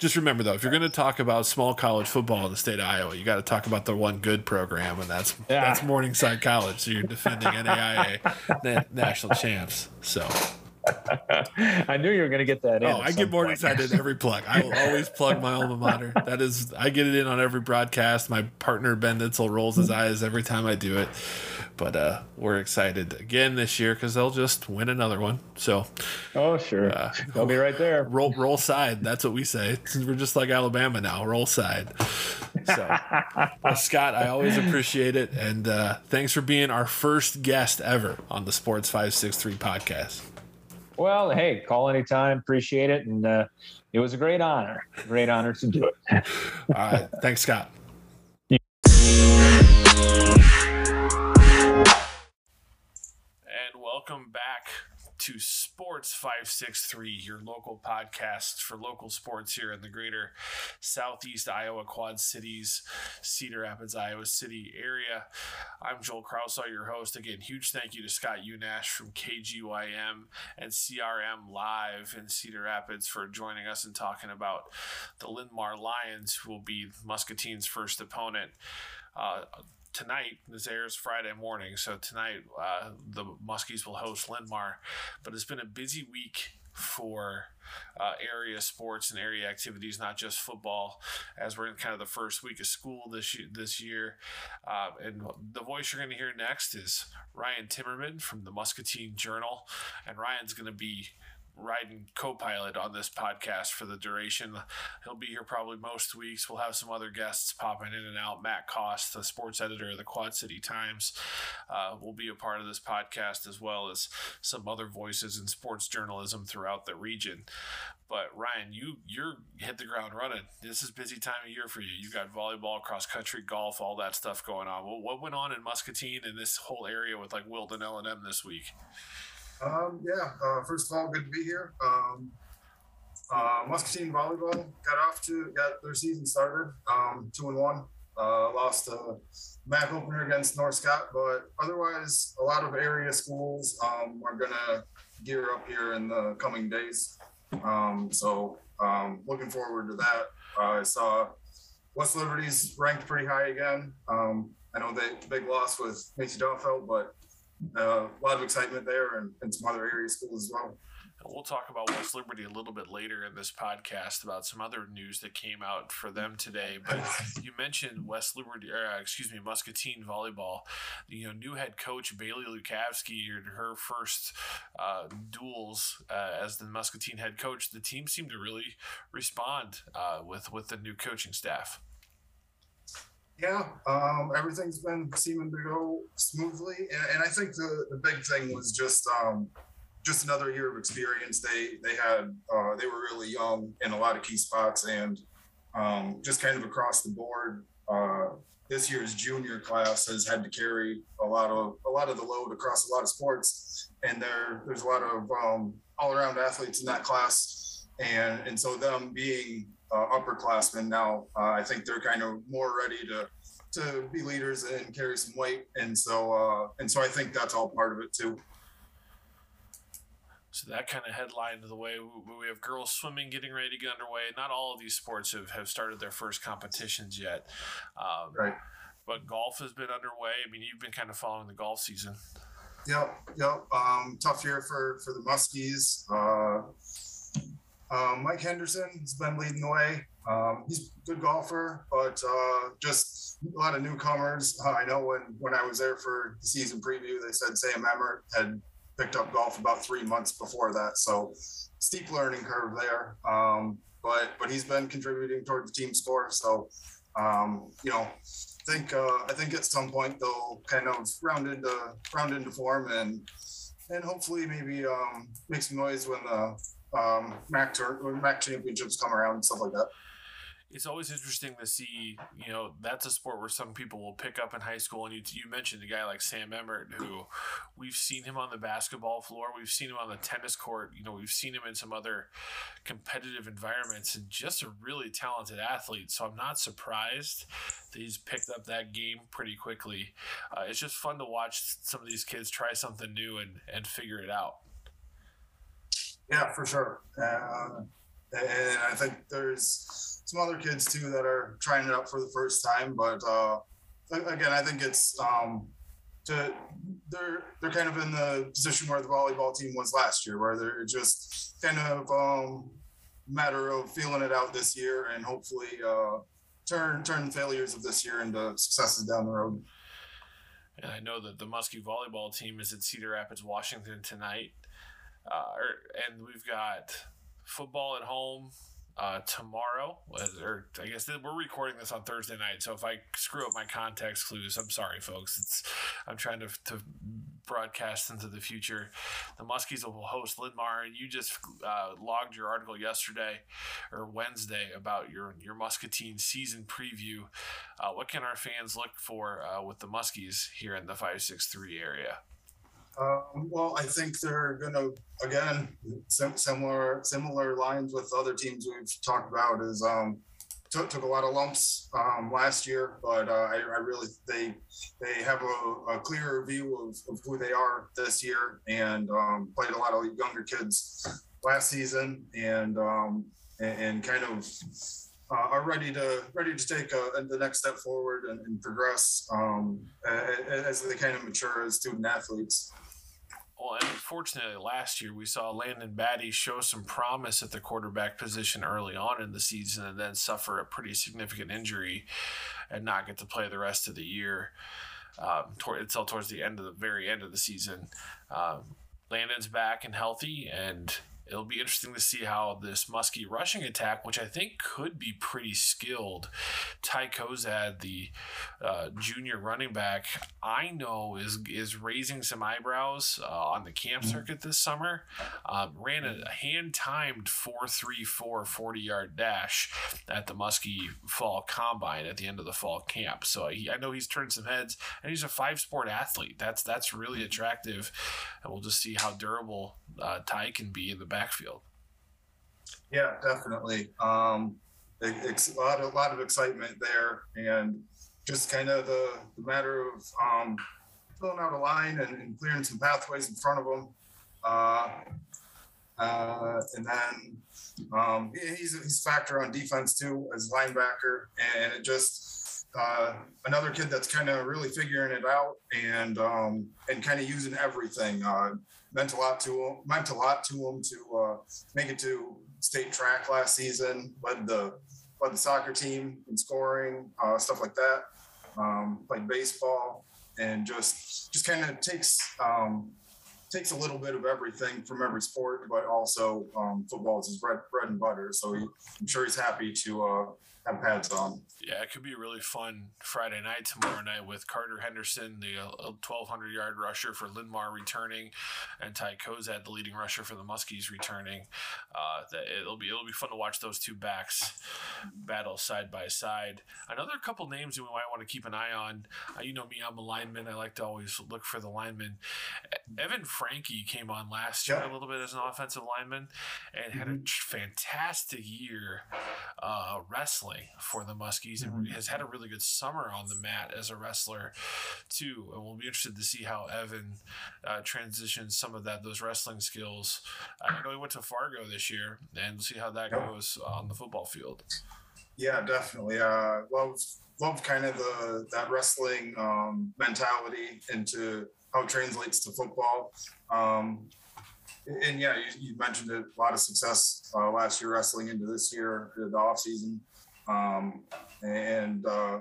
just remember though, if you're going to talk about small college football in the state of Iowa, you got to talk about the one good program, and that's yeah. that's Morningside College. So you're defending NAIA na- national champs. So. I knew you were going to get that. Oh, I get Morningside excited every plug. I will always plug my alma mater. That is, I get it in on every broadcast. My partner Ben Nitzel rolls his eyes every time I do it. But uh, we're excited again this year because they'll just win another one. So, oh sure, uh, they'll be right there. Roll, roll side. That's what we say. We're just like Alabama now. Roll side. So, well, Scott, I always appreciate it, and uh, thanks for being our first guest ever on the Sports Five Six Three podcast. Well, hey, call anytime. Appreciate it. And uh, it was a great honor. Great honor to do it. All right. Thanks, Scott. And welcome back to Sports 563, your local podcast for local sports here in the greater southeast Iowa Quad Cities, Cedar Rapids, Iowa City area. I'm Joel Kraushaar, your host. Again, huge thank you to Scott Unash from KGYM and CRM Live in Cedar Rapids for joining us and talking about the Linn-Mar Lions, who will be Muscatine's first opponent. Uh, tonight. This airs Friday morning, so tonight uh, the Muskies will host Linn-Mar. But it's been a busy week for uh, area sports and area activities, not just football, as we're in kind of the first week of school this year. This year, uh, and the voice you're going to hear next is Ryan Timmerman from the Muscatine Journal, and Ryan's going to be riding co-pilot on this podcast for the duration. He'll be here probably most weeks. We'll have some other guests popping in and out. Matt Cost, the sports editor of the Quad City Times, uh, will be a part of this podcast as well as some other voices in sports journalism throughout the region. But Ryan, you you're hit the ground running. This is busy time of year for you. You've got volleyball, cross country, golf, all that stuff going on. What, what went on in Muscatine and this whole area with like Wilton L and M this week? Um, yeah, uh, first of all, good to be here. Um, uh, Muscatine volleyball got off to got their season started um, two and one. Uh, lost a MAC opener against North Scott, but otherwise, a lot of area schools um, are gonna gear up here in the coming days. Um, so um, looking forward to that. Uh, I saw West Liberty's ranked pretty high again. Um, I know they big loss with Macy Donfeld, but uh, a lot of excitement there and, and some other area schools as well. And we'll talk about West Liberty a little bit later in this podcast about some other news that came out for them today. But you mentioned West Liberty, or, uh, excuse me, Muscatine volleyball. You know, new head coach Bailey Lukavsky, her first uh, duels uh, as the Muscatine head coach. The team seemed to really respond uh, with with the new coaching staff. Yeah, um, everything's been seeming to go smoothly, and, and I think the, the big thing was just um, just another year of experience. They they had uh, they were really young in a lot of key spots, and um, just kind of across the board. Uh, this year's junior class has had to carry a lot of a lot of the load across a lot of sports, and there there's a lot of um, all around athletes in that class, and and so them being uh, upperclassmen now. Uh, I think they're kind of more ready to to be leaders and carry some weight, and so uh, and so I think that's all part of it too. So that kind of headline the way we have girls swimming getting ready to get underway. Not all of these sports have, have started their first competitions yet. Um, right. But golf has been underway. I mean, you've been kind of following the golf season. Yep, yep. Um, tough year for for the Muskies. Uh, um, Mike Henderson has been leading the way. Um, he's a good golfer, but uh, just a lot of newcomers. Uh, I know when when I was there for the season preview, they said Sam Emmert had picked up golf about three months before that, so steep learning curve there. Um, but but he's been contributing toward the team score. So um, you know, I think uh, I think at some point they'll kind of round into round into form and and hopefully maybe um, make some noise when the um, MAC tour, MAC championships come around and stuff like that. It's always interesting to see, you know, that's a sport where some people will pick up in high school. And you, you mentioned a guy like Sam Emmert, who we've seen him on the basketball floor, we've seen him on the tennis court, you know, we've seen him in some other competitive environments, and just a really talented athlete. So I'm not surprised that he's picked up that game pretty quickly. Uh, it's just fun to watch some of these kids try something new and, and figure it out. Yeah, for sure. Uh, and I think there's some other kids too that are trying it out for the first time. But uh, again, I think it's um, to they're they're kind of in the position where the volleyball team was last year, where they're just kind of um, matter of feeling it out this year and hopefully uh, turn turn failures of this year into successes down the road. And I know that the Muskie volleyball team is at Cedar Rapids, Washington tonight. Uh, er, and we've got football at home uh, tomorrow. Or I guess we're recording this on Thursday night, so if I screw up my context clues, I'm sorry, folks. It's I'm trying to, to broadcast into the future. The Muskies will host Linn-Mar. You just uh, logged your article yesterday or Wednesday about your your Muscatine season preview. Uh, what can our fans look for uh, with the Muskies here in the five six three area? Um, well, I think they're going to again sim- similar similar lines with other teams we've talked about. Is um, took, took a lot of lumps um, last year, but uh, I, I, really they they have a, a clearer view of, of, who they are this year, and um, played a lot of younger kids last season, and um, and, and, kind of. Uh, are ready to ready to take uh, the next step forward and, and progress um, as they kind of mature as student athletes. Well, unfortunately, last year we saw Landon Batty show some promise at the quarterback position early on in the season and then suffer a pretty significant injury and not get to play the rest of the year um, toward, until towards the end of the very end of the season. Um, Landon's back and healthy, and it'll be interesting to see how this Muskie rushing attack, which I think could be pretty skilled. Ty Kozad, the uh, junior running back, I know is is raising some eyebrows uh, on the camp mm-hmm. circuit this summer. Um, ran a hand timed 4.34 40 yard dash at the Muskie Fall Combine at the end of the fall camp. So he, I know he's turned some heads, and he's a five sport athlete. That's that's really mm-hmm. attractive, and we'll just see how durable uh, Ty can be in the back backfield. Yeah, definitely. Um, it's a lot, a lot of excitement there, and just kind of the, the matter of um, filling out a line and, and, clearing some pathways in front of them. Uh, uh, and then um, he's he's a factor on defense too as linebacker, and it just uh, another kid that's kind of really figuring it out and um, and kind of using everything. Meant a lot to him. Meant a lot to him to uh, make it to state track last season. Led the led the soccer team in scoring, uh, stuff like that. Um, played baseball, and just just kind of takes um, takes a little bit of everything from every sport, but also um, football is his bread, bread and butter. So he, I'm sure he's happy to uh, have pads on. Yeah, it could be a really fun Friday night tomorrow night with Carter Henderson, the uh, 1,200 yard rusher for Linn-Mar returning, and Ty Kozad, the leading rusher for the Muskies returning. Uh, that it'll be it'll be fun to watch those two backs battle side by side. Another couple names that we might want to keep an eye on. Uh, you know me, I'm a lineman. I like to always look for the lineman. Evan Frankie came on last year a little bit as an offensive lineman and had a mm-hmm. fantastic year uh, wrestling for the Muskies and mm-hmm. has had a really good summer on the mat as a wrestler too. And we'll be interested to see how Evan uh, transitions some of that those wrestling skills. I know he went to Fargo this year, and we'll see how that goes on the football field. Yeah, definitely. Uh, love love kind of the that wrestling um, mentality into how it translates to football. Um, and yeah, you, you, mentioned it, a lot of success uh, last year wrestling into this year, the off season. Um, and uh,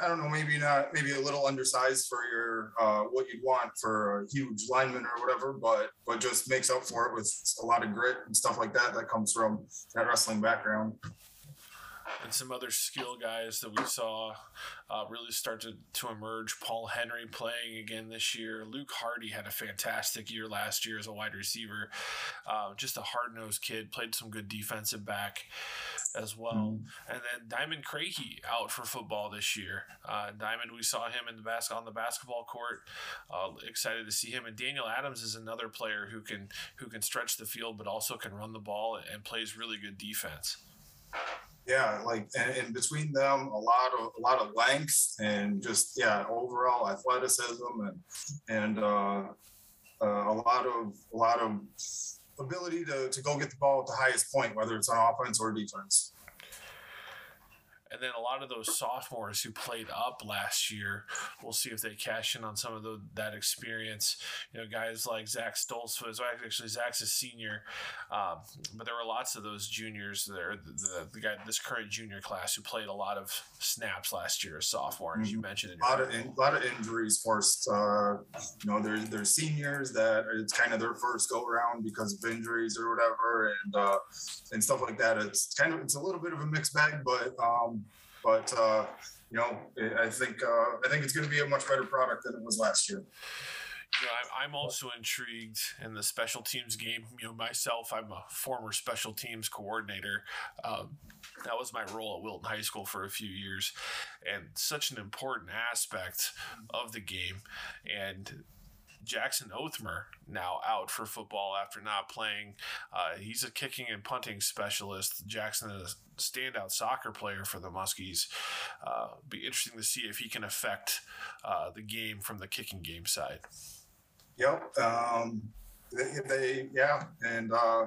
I don't know, maybe not, maybe a little undersized for your uh, what you'd want for a huge lineman or whatever, but but just makes up for it with a lot of grit and stuff like that that comes from that wrestling background and some other skill guys that we saw uh, really start to, to emerge. Paul Henry playing again this year. Luke Hardy had a fantastic year last year as a wide receiver. Uh, just a hard nosed kid, played some good defensive back as well. Mm. And then Diamond Craigie out for football this year. Uh, Diamond, we saw him in the bas- on the basketball court. Uh, excited to see him. And Daniel Adams is another player who can who can stretch the field, but also can run the ball and plays really good defense yeah, like and, and, between them, a lot of a lot of length and just yeah, overall athleticism and and uh, uh, a lot of a lot of ability to, to go get the ball at the highest point, whether it's on offense or defense and then a lot of those sophomores who played up last year, we'll see if they cash in on some of the, that experience. You know, guys like Zach Stoltz was actually Zach's a senior, um, but there were lots of those juniors there. The, the, the, guy, this current junior class, who played a lot of snaps last year as sophomore, as you mm-hmm. mentioned. A lot of in, a lot of injuries forced. Uh, you know, there's there's seniors that it's kind of their first go around because of injuries or whatever, and uh, and stuff like that. It's kind of it's a little bit of a mixed bag, but um, but uh, you know, I think uh, I think it's going to be a much better product than it was last year. you know, I'm also intrigued in the special teams game. You know, myself, I'm a former special teams coordinator. Um, that was my role at Wilton High School for a few years, and such an important aspect of the game. And Jackson Othmer now out for football after not playing. Uh, he's a kicking and punting specialist. Jackson is a standout soccer player for the Muskies. Uh, be interesting to see if he can affect uh, the game from the kicking game side. Yep. Um, they, they, yeah, and uh,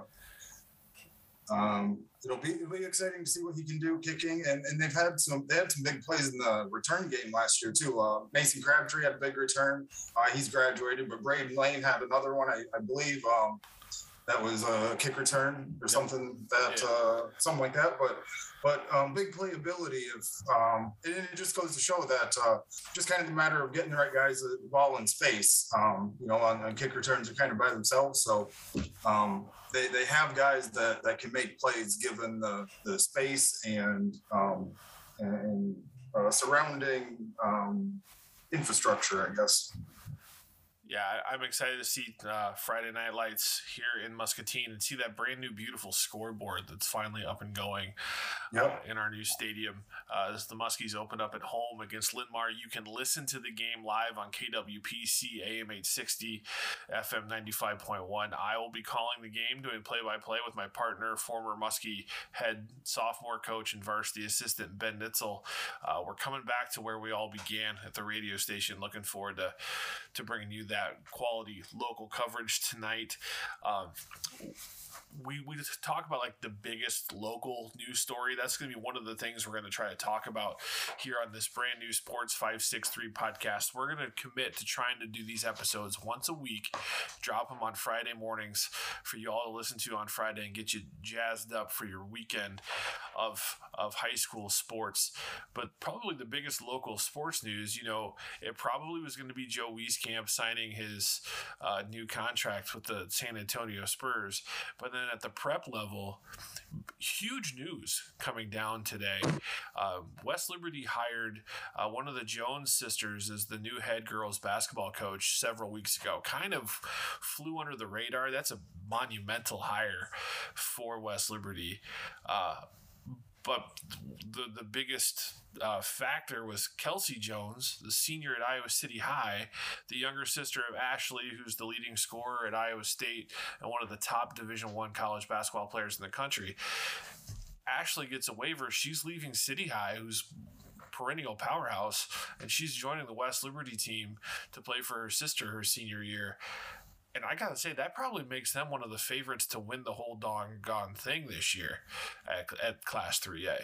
um, it'll be it'll be exciting to see what he can do kicking. And, and they've had some they had some big plays in the return game last year too. Uh, Mason Crabtree had a big return. Uh, he's graduated, but Braden Lane had another one, I, I believe. Um, that was a kick return or something that uh, something like that. But but um, big playability of um, and it just goes to show that uh, just kind of a matter of getting the right guys the ball in space. Um, you know, on, on kick returns are kind of by themselves, so um, they they have guys that that can make plays given the the space and um, and uh, surrounding um, infrastructure, I guess. Yeah, I'm excited to see uh, Friday Night Lights here in Muscatine and see that brand new, beautiful scoreboard that's finally up and going Yep. in our new stadium. Uh, as the Muskies open up at home against Linn-Mar, you can listen to the game live on KWPC AM 860, FM 95.1. I will be calling the game, doing play by play with my partner, former Muskie head sophomore coach and varsity assistant Ben Nitzel. Uh, we're coming back to where we all began at the radio station. Looking forward to, to bringing you that quality local coverage tonight. Um, we we just talk about like the biggest local news story. That's going to be one of the things we're going to try to talk about here on this brand new Sports Five Six Three podcast. We're going to commit to trying to do these episodes once a week, drop them on Friday mornings for you all to listen to on Friday and get you jazzed up for your weekend of of high school sports. But probably the biggest local sports news, you know, it probably was going to be Joe Wieskamp signing his uh, new contract with the San Antonio Spurs. But then at the prep level, huge news coming down today. Uh, West Liberty hired uh, one of the Jones sisters as the new head girls basketball coach several weeks ago. Kind of flew under the radar. That's a monumental hire for West Liberty. Uh, but the the biggest uh, factor was Kelsey Jones, the senior at Iowa City High, the younger sister of Ashley, who's the leading scorer at Iowa State and one of the top Division One college basketball players in the country. Ashley gets a waiver. She's leaving City High, who's perennial powerhouse, and she's joining the West Liberty team to play for her sister her senior year. And I gotta say, that probably makes them one of the favorites to win the whole doggone thing this year at, at Class 3A.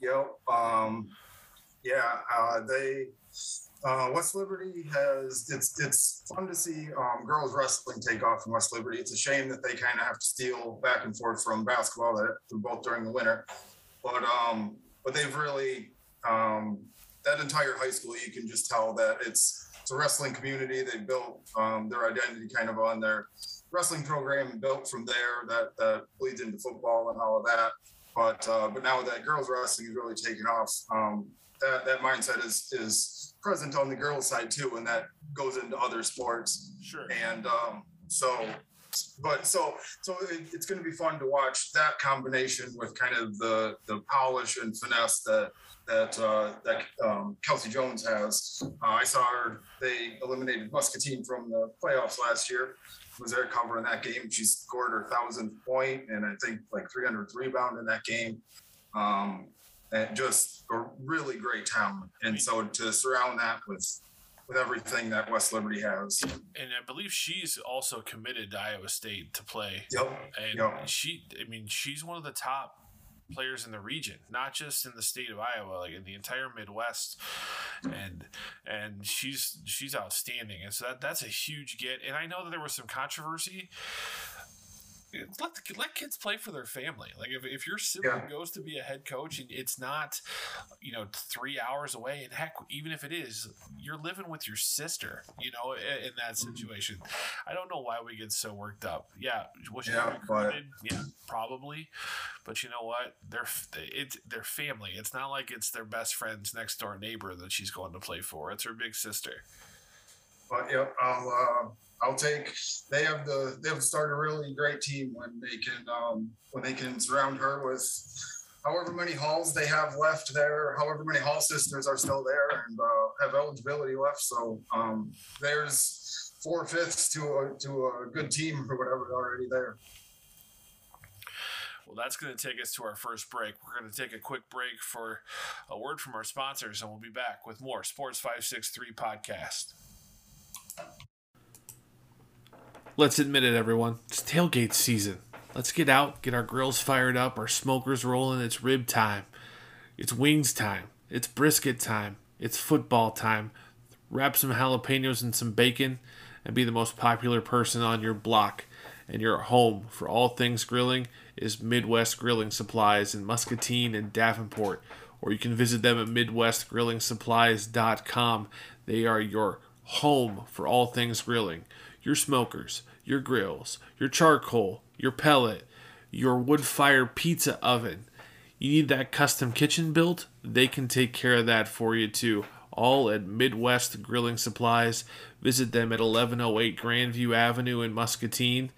Yep. Um, yeah, uh, they uh, West Liberty has it's it's fun to see um, girls wrestling take off in West Liberty. It's a shame that they kind of have to steal back and forth from basketball that both during the winter, but um, but they've really um, that entire high school you can just tell that it's it's a wrestling community. They built um, their identity kind of on their wrestling program and built from there that that bleeds into football and all of that. But uh, but now that girls wrestling is really taking off, um, that that mindset is is present on the girls side too, and that goes into other sports. Sure. And um, so, but so so it, it's going to be fun to watch that combination with kind of the the polish and finesse that that uh, that um, Kelsey Jones has. Uh, I saw her; they eliminated Muscatine from the playoffs last year. Was there covering that game? She scored her thousandth point and I think like 300 rebound in that game. Um, and just a really great talent. And so to surround that with with everything that West Liberty has. And I believe she's also committed to Iowa State to play. Yep. And Yep. she, I mean, she's one of the top players in the region, not just in the state of Iowa, like in the entire Midwest. And and she's she's outstanding. And so that that's a huge get. And I know that there was some controversy. Let, the, let kids play for their family. Like if, if your sibling Yeah. goes to be a head coach and it's not, you know, three hours away, and heck, even if it is, you're living with your sister. You know, in, in that situation. I don't know why we get so worked up. Yeah, was she Yeah, but- Yeah, probably. But you know what? They're it's their family. It's not like it's their best friend's next door neighbor that she's going to play for. It's her big sister. but yeah, I'll uh, I'll take. They have the they have started a really great team when they can um, when they can surround her with however many halls they have left there, however many hall sisters are still there and uh, have eligibility left. So um, there's four fifths to a to a good team or whatever already there. Well, that's going to take us to our first break. We're going to take a quick break for a word from our sponsors, and we'll be back with more Sports 563 podcast. Let's admit it, everyone. It's tailgate season. Let's get out, get our grills fired up, our smokers rolling. It's rib time. It's wings time. It's brisket time. It's football time. Wrap some jalapenos and some bacon and be the most popular person on your block and your home for all things grilling is Midwest Grilling Supplies in Muscatine and Davenport, or you can visit them at MidwestGrillingSupplies.com. They are your home for all things grilling your smokers, your grills, your charcoal, your pellet, your wood fire pizza oven. You need that custom kitchen built? They can take care of that for you too. All at Midwest Grilling Supplies. Visit them at 1108 Grandview Avenue in Muscatine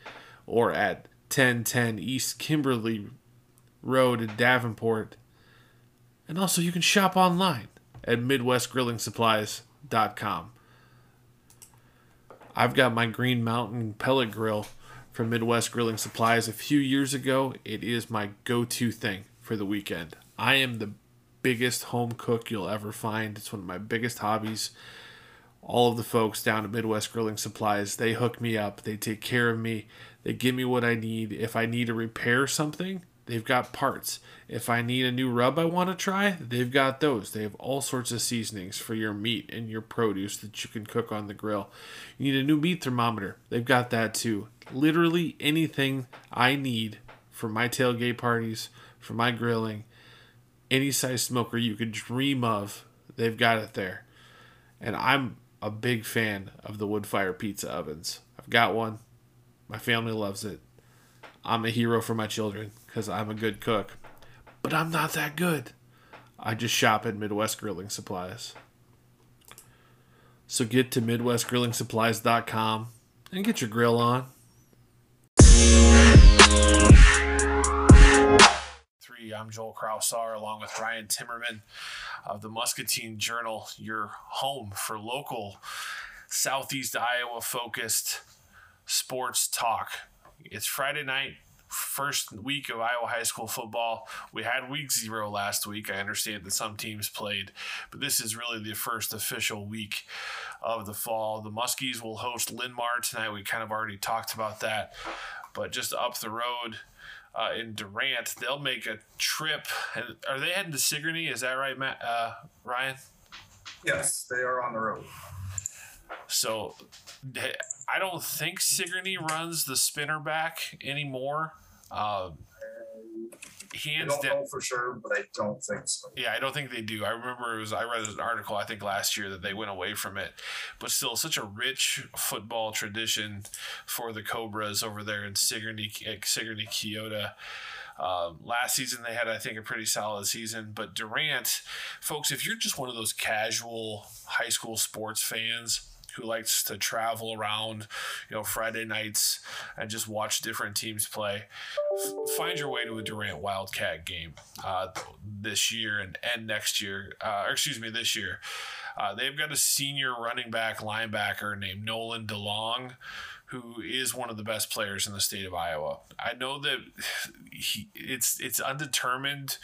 or at 1010 East Kimberly Road in Davenport. And also, you can shop online at MidwestGrillingSupplies.com. I've got my Green Mountain pellet grill from Midwest Grilling Supplies a few years ago. It is my go to thing for the weekend. I am the biggest home cook you'll ever find. It's one of my biggest hobbies. All of the folks down at Midwest Grilling Supplies, they hook me up. They take care of me. They give me what I need. If I need to repair something, they've got parts. If I need a new rub I want to try, they've got those. They have all sorts of seasonings for your meat and your produce that you can cook on the grill. You need a new meat thermometer, they've got that too. Literally anything I need for my tailgate parties, for my grilling, any size smoker you could dream of, they've got it there. And I'm a big fan of the wood fire pizza ovens. I've got one. My family loves it. I'm a hero for my children because I'm a good cook. But I'm not that good. I just shop at Midwest Grilling Supplies. So get to MidwestGrillingSupplies.com and get your grill on. Three, I'm Joel Kraushaar along with Ryan Timmerman of the Muscatine Journal, your home for local Southeast Iowa focused sports talk. It's Friday night, first week of Iowa high school football. We had week zero last week. I understand that some teams played, but this is really the first official week of the fall. The Muskies will host Linn-Mar tonight. We kind of already talked about that, but just up the road. Uh, in Durant, they'll make a trip. And are they heading to Sigourney? Is that right, Matt? Uh, Ryan? Yes, they are on the road. So I don't think Sigourney runs the spinner back anymore. Uh, hands I don't down, know for sure, but I don't think so. Yeah, I don't think they do. I remember it was I read an article I think last year that they went away from it, but still such a rich football tradition for the Cobras over there in Sigourney, Sigourney, Keota. Um, last season they had, I think, a pretty solid season. But Durant, folks, if you're just one of those casual high school sports fans who likes to travel around, you know, Friday nights and just watch different teams play, find your way to a Durant Wildcat game uh, this year and, and next year, uh, or excuse me, this year. Uh, they've got a senior running back linebacker named Nolan DeLong who is one of the best players in the state of Iowa. I know that he, it's it's undetermined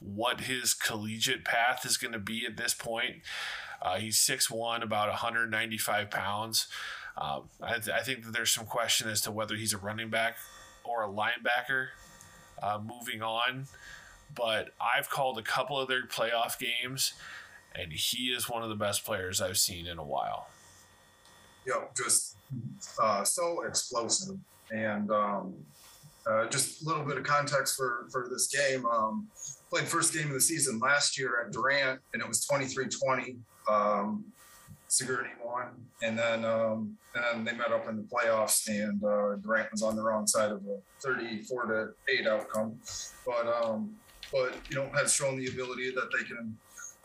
what his collegiate path is going to be at this point. Uh, he's 6'1", about 195 pounds. Um, I, th- I, think that there's some question as to whether he's a running back or a linebacker uh, moving on. But I've called a couple of their playoff games, and he is one of the best players I've seen in a while. Yo, just uh, so explosive. And um, uh, just a little bit of context for, for this game. Um, played first game of the season last year at Durant, and it was 23 20. Um, Sigourney won, and then um, and they met up in the playoffs, and uh, Durant was on the wrong side of a 34 to eight outcome, but um, but you know has shown the ability that they can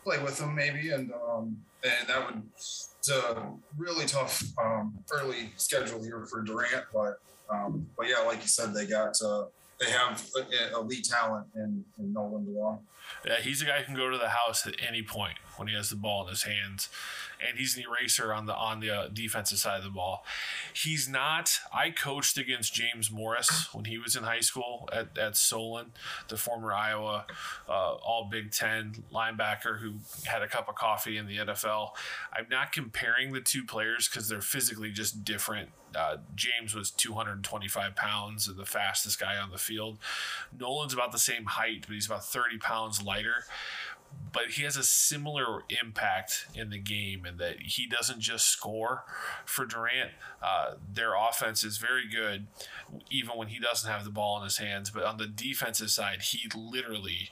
play with them maybe, and um, and that would it's a really tough um, early schedule here for Durant, but um, but yeah, like you said, they got uh, they have uh, elite talent in, in Nolan DeLong. Yeah, he's a guy who can go to the house at any point when he has the ball in his hands, and he's an eraser on the on the uh, defensive side of the ball. He's not. I coached against James Morris when he was in high school at, at Solon, the former Iowa uh, All Big Ten linebacker who had a cup of coffee in the NFL. I'm not comparing the two players because they're physically just different. Uh, James was 225 pounds and the fastest guy on the field. Nolan's about the same height, but he's about 30 pounds lighter but he has a similar impact in the game in that he doesn't just score for Durant. Uh, their offense is very good, even when he doesn't have the ball in his hands. But on the defensive side, he literally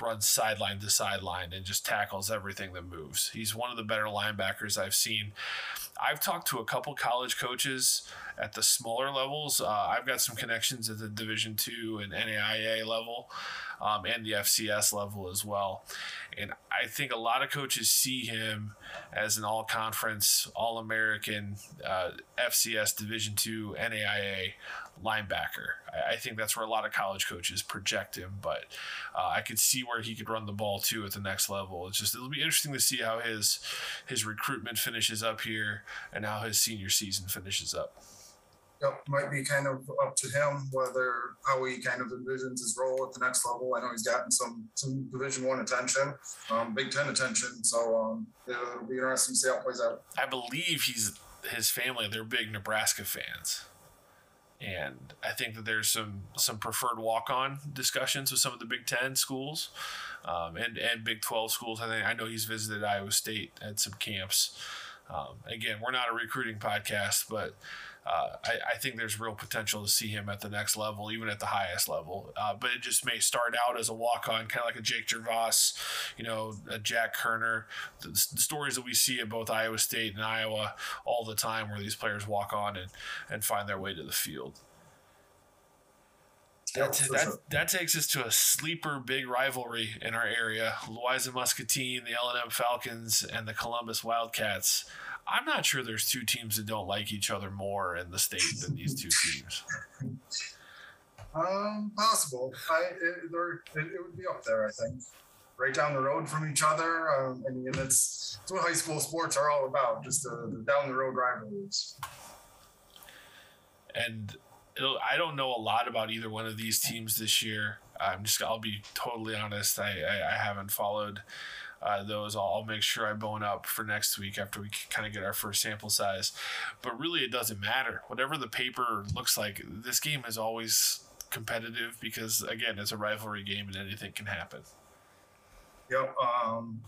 runs sideline to sideline and just tackles everything that moves. He's one of the better linebackers I've seen. I've talked to a couple college coaches at the smaller levels. Uh, I've got some connections at the Division two and NAIA level um, and the FCS level as well. And I think a lot of coaches see him as an all conference, all American, uh, FCS Division two NAIA linebacker. I, I, think that's where a lot of college coaches project him, but uh, I could see where he could run the ball too at the next level. It's just it'll be interesting to see how his his recruitment finishes up here and how his senior season finishes up yep, might be kind of up to him whether how he kind of envisions his role at the next level. I know he's gotten some some Division One attention, um, Big Ten attention, so um, it'll be interesting to see how it plays out. I believe he's his family; they're big Nebraska fans. And I think that there's some some preferred walk on discussions with some of the Big Ten schools, um, and and Big Twelve schools. I think I know he's visited Iowa State at some camps. Um, again, we're not a recruiting podcast, but uh, I, I, think there's real potential to see him at the next level, even at the highest level. Uh, but it just may start out as a walk on, kind of like a Jake Gervais, you know, a Jack Kerner. The, the, stories that we see at both Iowa State and Iowa all the time, where these players walk on and, and find their way to the field. That, that, that takes us to a sleeper big rivalry in our area. Louisa Muscatine, the L&M Falcons, and the Columbus Wildcats. I'm not sure there's two teams that don't like each other more in the state than these two teams. Um, possible. I it, it, it, would be up there. I think right down the road from each other. Um, I mean, that's, that's what high school sports are all about. Just the, the down the road rivalries. And I don't know a lot about either one of these teams this year. I'm just I'll be totally honest. I I, I haven't followed uh, those. I'll, I'll, make sure I bone up for next week after we kind of get our first sample size. But really, it doesn't matter. Whatever the paper looks like, this game is always competitive because again, it's a rivalry game and anything can happen. Yep. Um,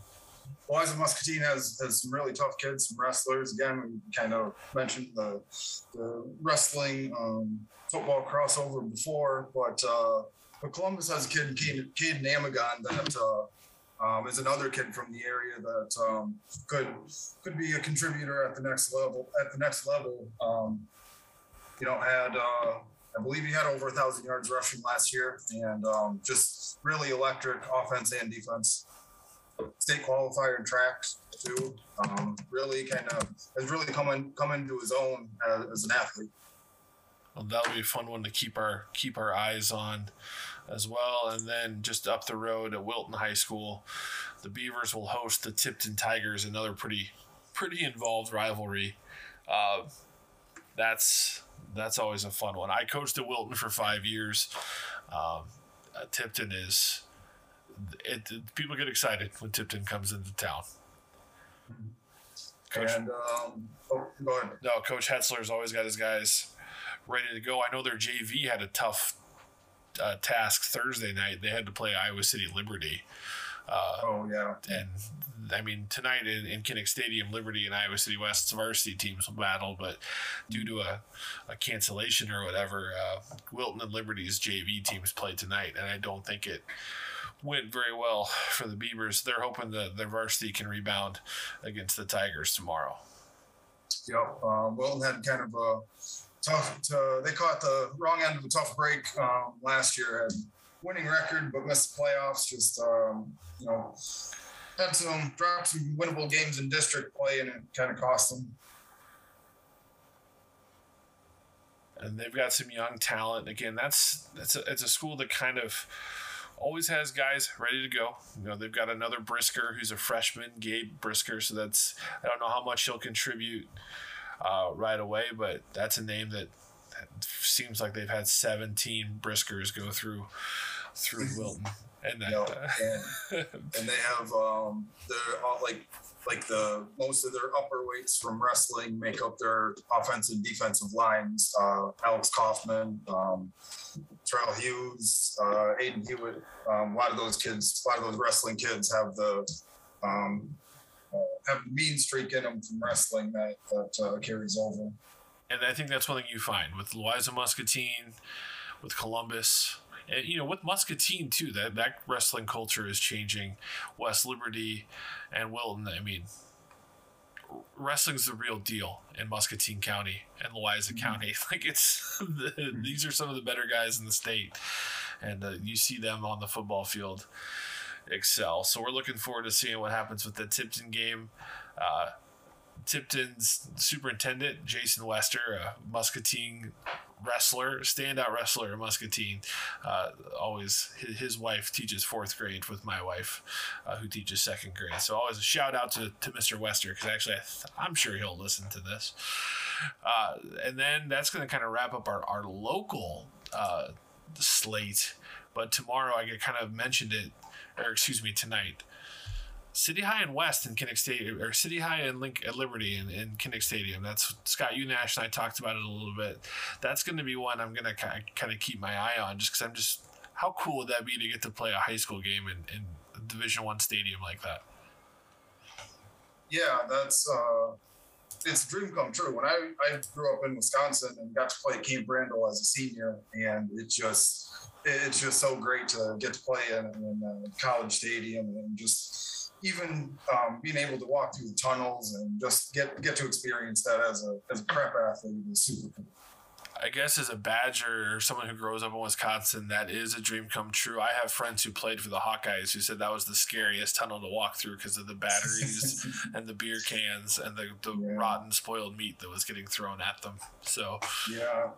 Louisa Muscatine has, has some really tough kids, some wrestlers. Again, we kind of mentioned the, the wrestling um, football crossover before, but uh, but Columbus has a kid, Caden Amagon, that uh, um, is another kid from the area that um, could could be a contributor at the next level. At the next level, um, you know, had uh, I believe he had over a thousand yards rushing last year, and um, just really electric offense and defense. State qualifier in track too. Um, really kind of has really come in, come into his own as, as an athlete. Well, that'll be a fun one to keep our keep our eyes on as well. And then just up the road at Wilton High School, the Beavers will host the Tipton Tigers, another pretty pretty involved rivalry. Uh, that's that's always a fun one. I coached at Wilton for five years. Um, uh, Tipton is it, it, people get excited when Tipton comes into town. Coach, and um, oh, go ahead. No, Coach Hetzler's always got his guys ready to go. I know their JV had a tough uh, task Thursday night. They had to play Iowa City Liberty. Uh, oh yeah, and I mean tonight in, in Kinnick Stadium, Liberty and Iowa City West's varsity teams will battle, but due to a, a cancellation or whatever, uh, Wilton and Liberty's JV teams play tonight, and I don't think it went very well for the Beavers. They're hoping that their varsity can rebound against the Tigers tomorrow. Yep, uh, Wilton had kind of a tough. To, they caught the wrong end of a tough break um, last year. Had winning record, but missed the playoffs. Just um, you know, had some dropped some winnable games in district play, and it kind of cost them. And they've got some young talent. Again, that's that's a, it's a school that kind of always has guys ready to go. You know, they've got another Brisker who's a freshman, Gabe Brisker. So that's I don't know how much he'll contribute uh, right away, but that's a name that, that seems like they've had 17 Briskers go through through Wilton and that, Yep. and, and they have um, they're all like like the most of their upper weights from wrestling make up their offensive and defensive lines. Uh, Alex Kaufman, um, Terrell Hughes, uh, Aiden Hewitt. Um, a lot of those kids, a lot of those wrestling kids have the um, uh, have the mean streak in them from wrestling that that uh, carries over. and I think that's one thing you find with Louisa Muscatine, with Columbus, and you know with Muscatine too. That that wrestling culture is changing. West Liberty and Wilton. I mean, wrestling's the real deal in Muscatine County and Louisa County. Like it's the, these are some of the better guys in the state, and uh, you see them on the football field excel. So we're looking forward to seeing what happens with the Tipton game. Uh, Tipton's superintendent, Jason Wester, a Muscatine wrestler, standout wrestler in Muscatine. Uh, always, his, wife teaches fourth grade with my wife, uh, who teaches second grade. So always a shout out to, to Mr. Wester because actually I I'm sure he'll listen to this. Uh, and then that's going to kind of wrap up our, our local uh, slate. But tomorrow I get kind of mentioned it, or excuse me, tonight. City High and West in Kinnick Stadium, or City High and Link at Liberty in, in Kinnick Stadium. That's Scott Unash and I talked about it a little bit. That's going to be one I'm going to kind of keep my eye on, just because I'm just how cool would that be to get to play a high school game in, in a Division One stadium like that? Yeah, that's uh, it's a dream come true. When I, I grew up in Wisconsin and got to play Camp Randall as a senior, and it just it's just so great to get to play in, in a college stadium and just even um, being able to walk through the tunnels and just get get to experience that as a as a prep athlete is super cool. I guess as a Badger or someone who grows up in Wisconsin, that is a dream come true. I have friends who played for the Hawkeyes who said that was the scariest tunnel to walk through because of the batteries and the beer cans and the, the Yeah. rotten spoiled meat that was getting thrown at them. So Yeah.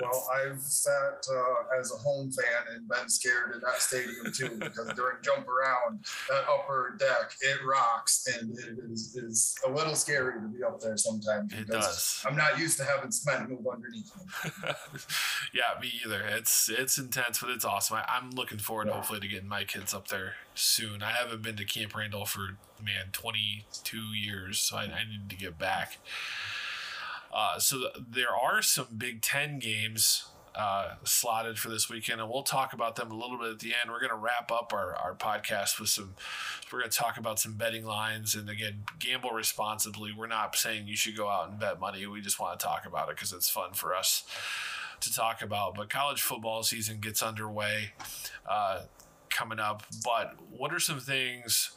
Well, I've sat uh, as a home fan and been scared in that stadium too because during jump around, that upper deck it rocks and it is, is a little scary to be up there sometimes. it because does. I'm not used to having cement move underneath me. yeah, me either. It's it's intense, but it's awesome. I, I'm looking forward, Yeah. hopefully, to getting my kids up there soon. I haven't been to Camp Randall for man 22 years, so I, I need to get back. Uh, so th- there are some Big Ten games uh, slotted for this weekend, and we'll talk about them a little bit at the end. We're going to wrap up our, our podcast with some. We're going to talk about some betting lines, and again, gamble responsibly. We're not saying you should go out and bet money. We just want to talk about it because it's fun for us to talk about. But college football season gets underway uh, coming up. But what are some things?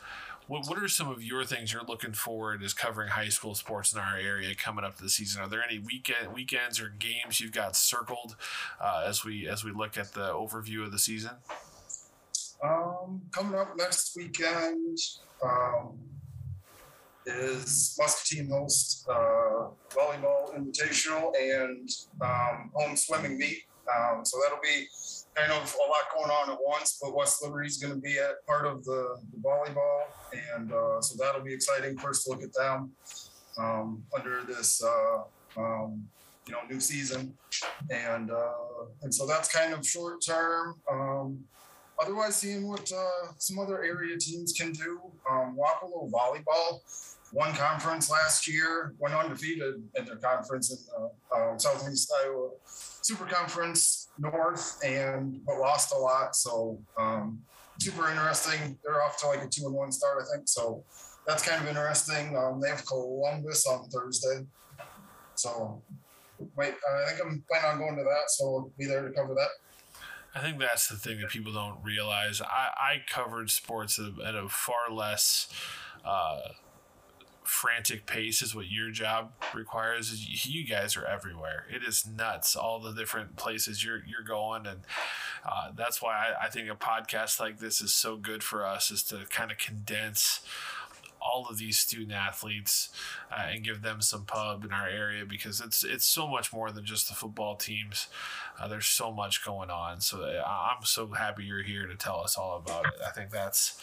What, what are some of your things you're looking forward as covering high school sports in our area coming up to the season? Are there any weekend weekends or games you've got circled uh, as we as we look at the overview of the season? Um, coming up next weekend um, is Muscatine host uh, volleyball invitational and um, home swimming meet. Um, so that'll be kind of a lot going on at once. But West Liberty's going to be at part of the, the volleyball, and uh, so that'll be exciting. First look at them um, under this. Uh, um, you know, new season, and uh, and so that's kind of short term. Um, otherwise seeing what uh, some other area teams can do. Um, Wapello volleyball won conference last year, went undefeated in their conference in the uh, Southeast Iowa Super Conference North, and but lost a lot. So um, super interesting. They're off to like a two and one start, I think. So that's kind of interesting. Um, they have Columbus on Thursday. So wait, I think I'm planning on going to that. So I'll be there to cover that. I think that's the thing that people don't realize. I, I covered sports at a, at a far less uh, frantic pace is what your job requires. Is You guys are everywhere. It is nuts. All the different places you're you're going, and uh, that's why I, I think a podcast like this is so good for us is to kind of condense all of these student athletes uh, and give them some pub in our area because it's it's so much more than just the football teams. Uh, there's so much going on. So uh, I'm so happy you're here to tell us all about it. I think that's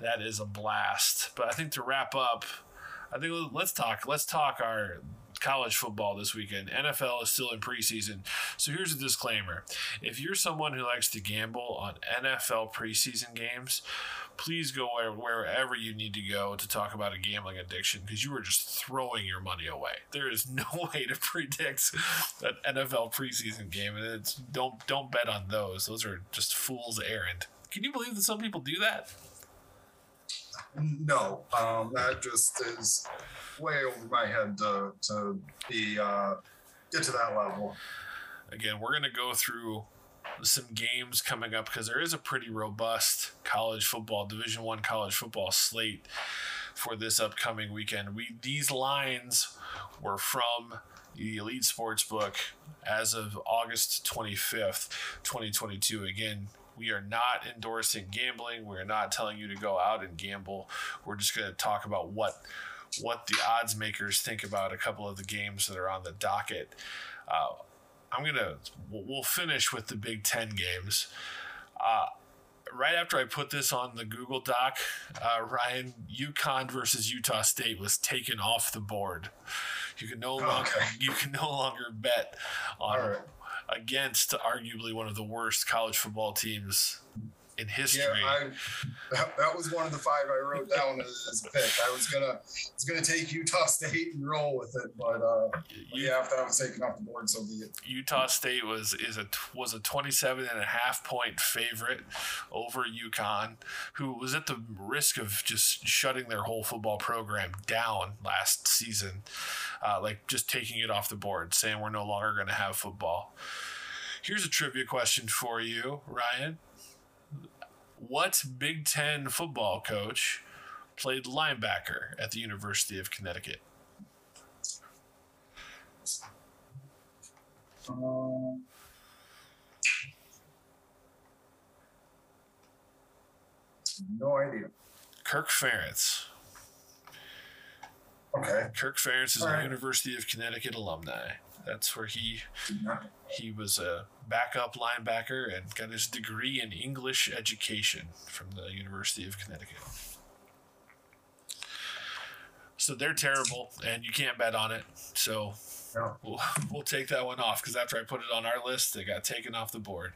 that is a blast. But I think to wrap up, I think let's talk. Let's talk our college football this weekend. NFL is still in preseason. So here's a disclaimer. If you're someone who likes to gamble on NFL preseason games, please go where, wherever you need to go to talk about a gambling addiction because you are just throwing your money away. There is no way to predict an NFL preseason game, and it's don't don't bet on those. Those are just fool's errand. Can you believe that some people do that? No, um, that just is way over my head to, to be uh, get to that level. Again, we're gonna go through some games coming up because there is a pretty robust college football division one college football slate for this upcoming weekend we these lines were from the elite sports book as of august 25th 2022 again we are not endorsing gambling we're not telling you to go out and gamble we're just going to talk about what what the odds makers think about a couple of the games that are on the docket uh, I'm gonna we'll finish with the Big Ten games. Uh, right after I put this on the Google Doc, uh, Ryan, UConn versus Utah State was taken off the board. You can no longer okay. you can no longer bet on right. Against arguably one of the worst college football teams in history. Yeah, I, that, was one of the five I wrote down as, as, a pick. I was gonna was gonna take Utah State and roll with it, but uh, yeah, if that was taken off the board, so be it. Utah State was is a was a 27 and a half point favorite over UConn, who was at the risk of just shutting their whole football program down last season, uh, like just taking it off the board, saying we're no longer going to have football. Here's a trivia question for you, Ryan what Big Ten football coach played linebacker at the University of Connecticut? Um, no idea. Kirk Ferentz. Okay. Kirk Ferentz is All a right. University of Connecticut alumni. That's where he he was a backup linebacker and got his degree in English education from the University of Connecticut. So they're terrible, and you can't bet on it. So we'll, we'll take that one off because after I put it on our list, it got taken off the board.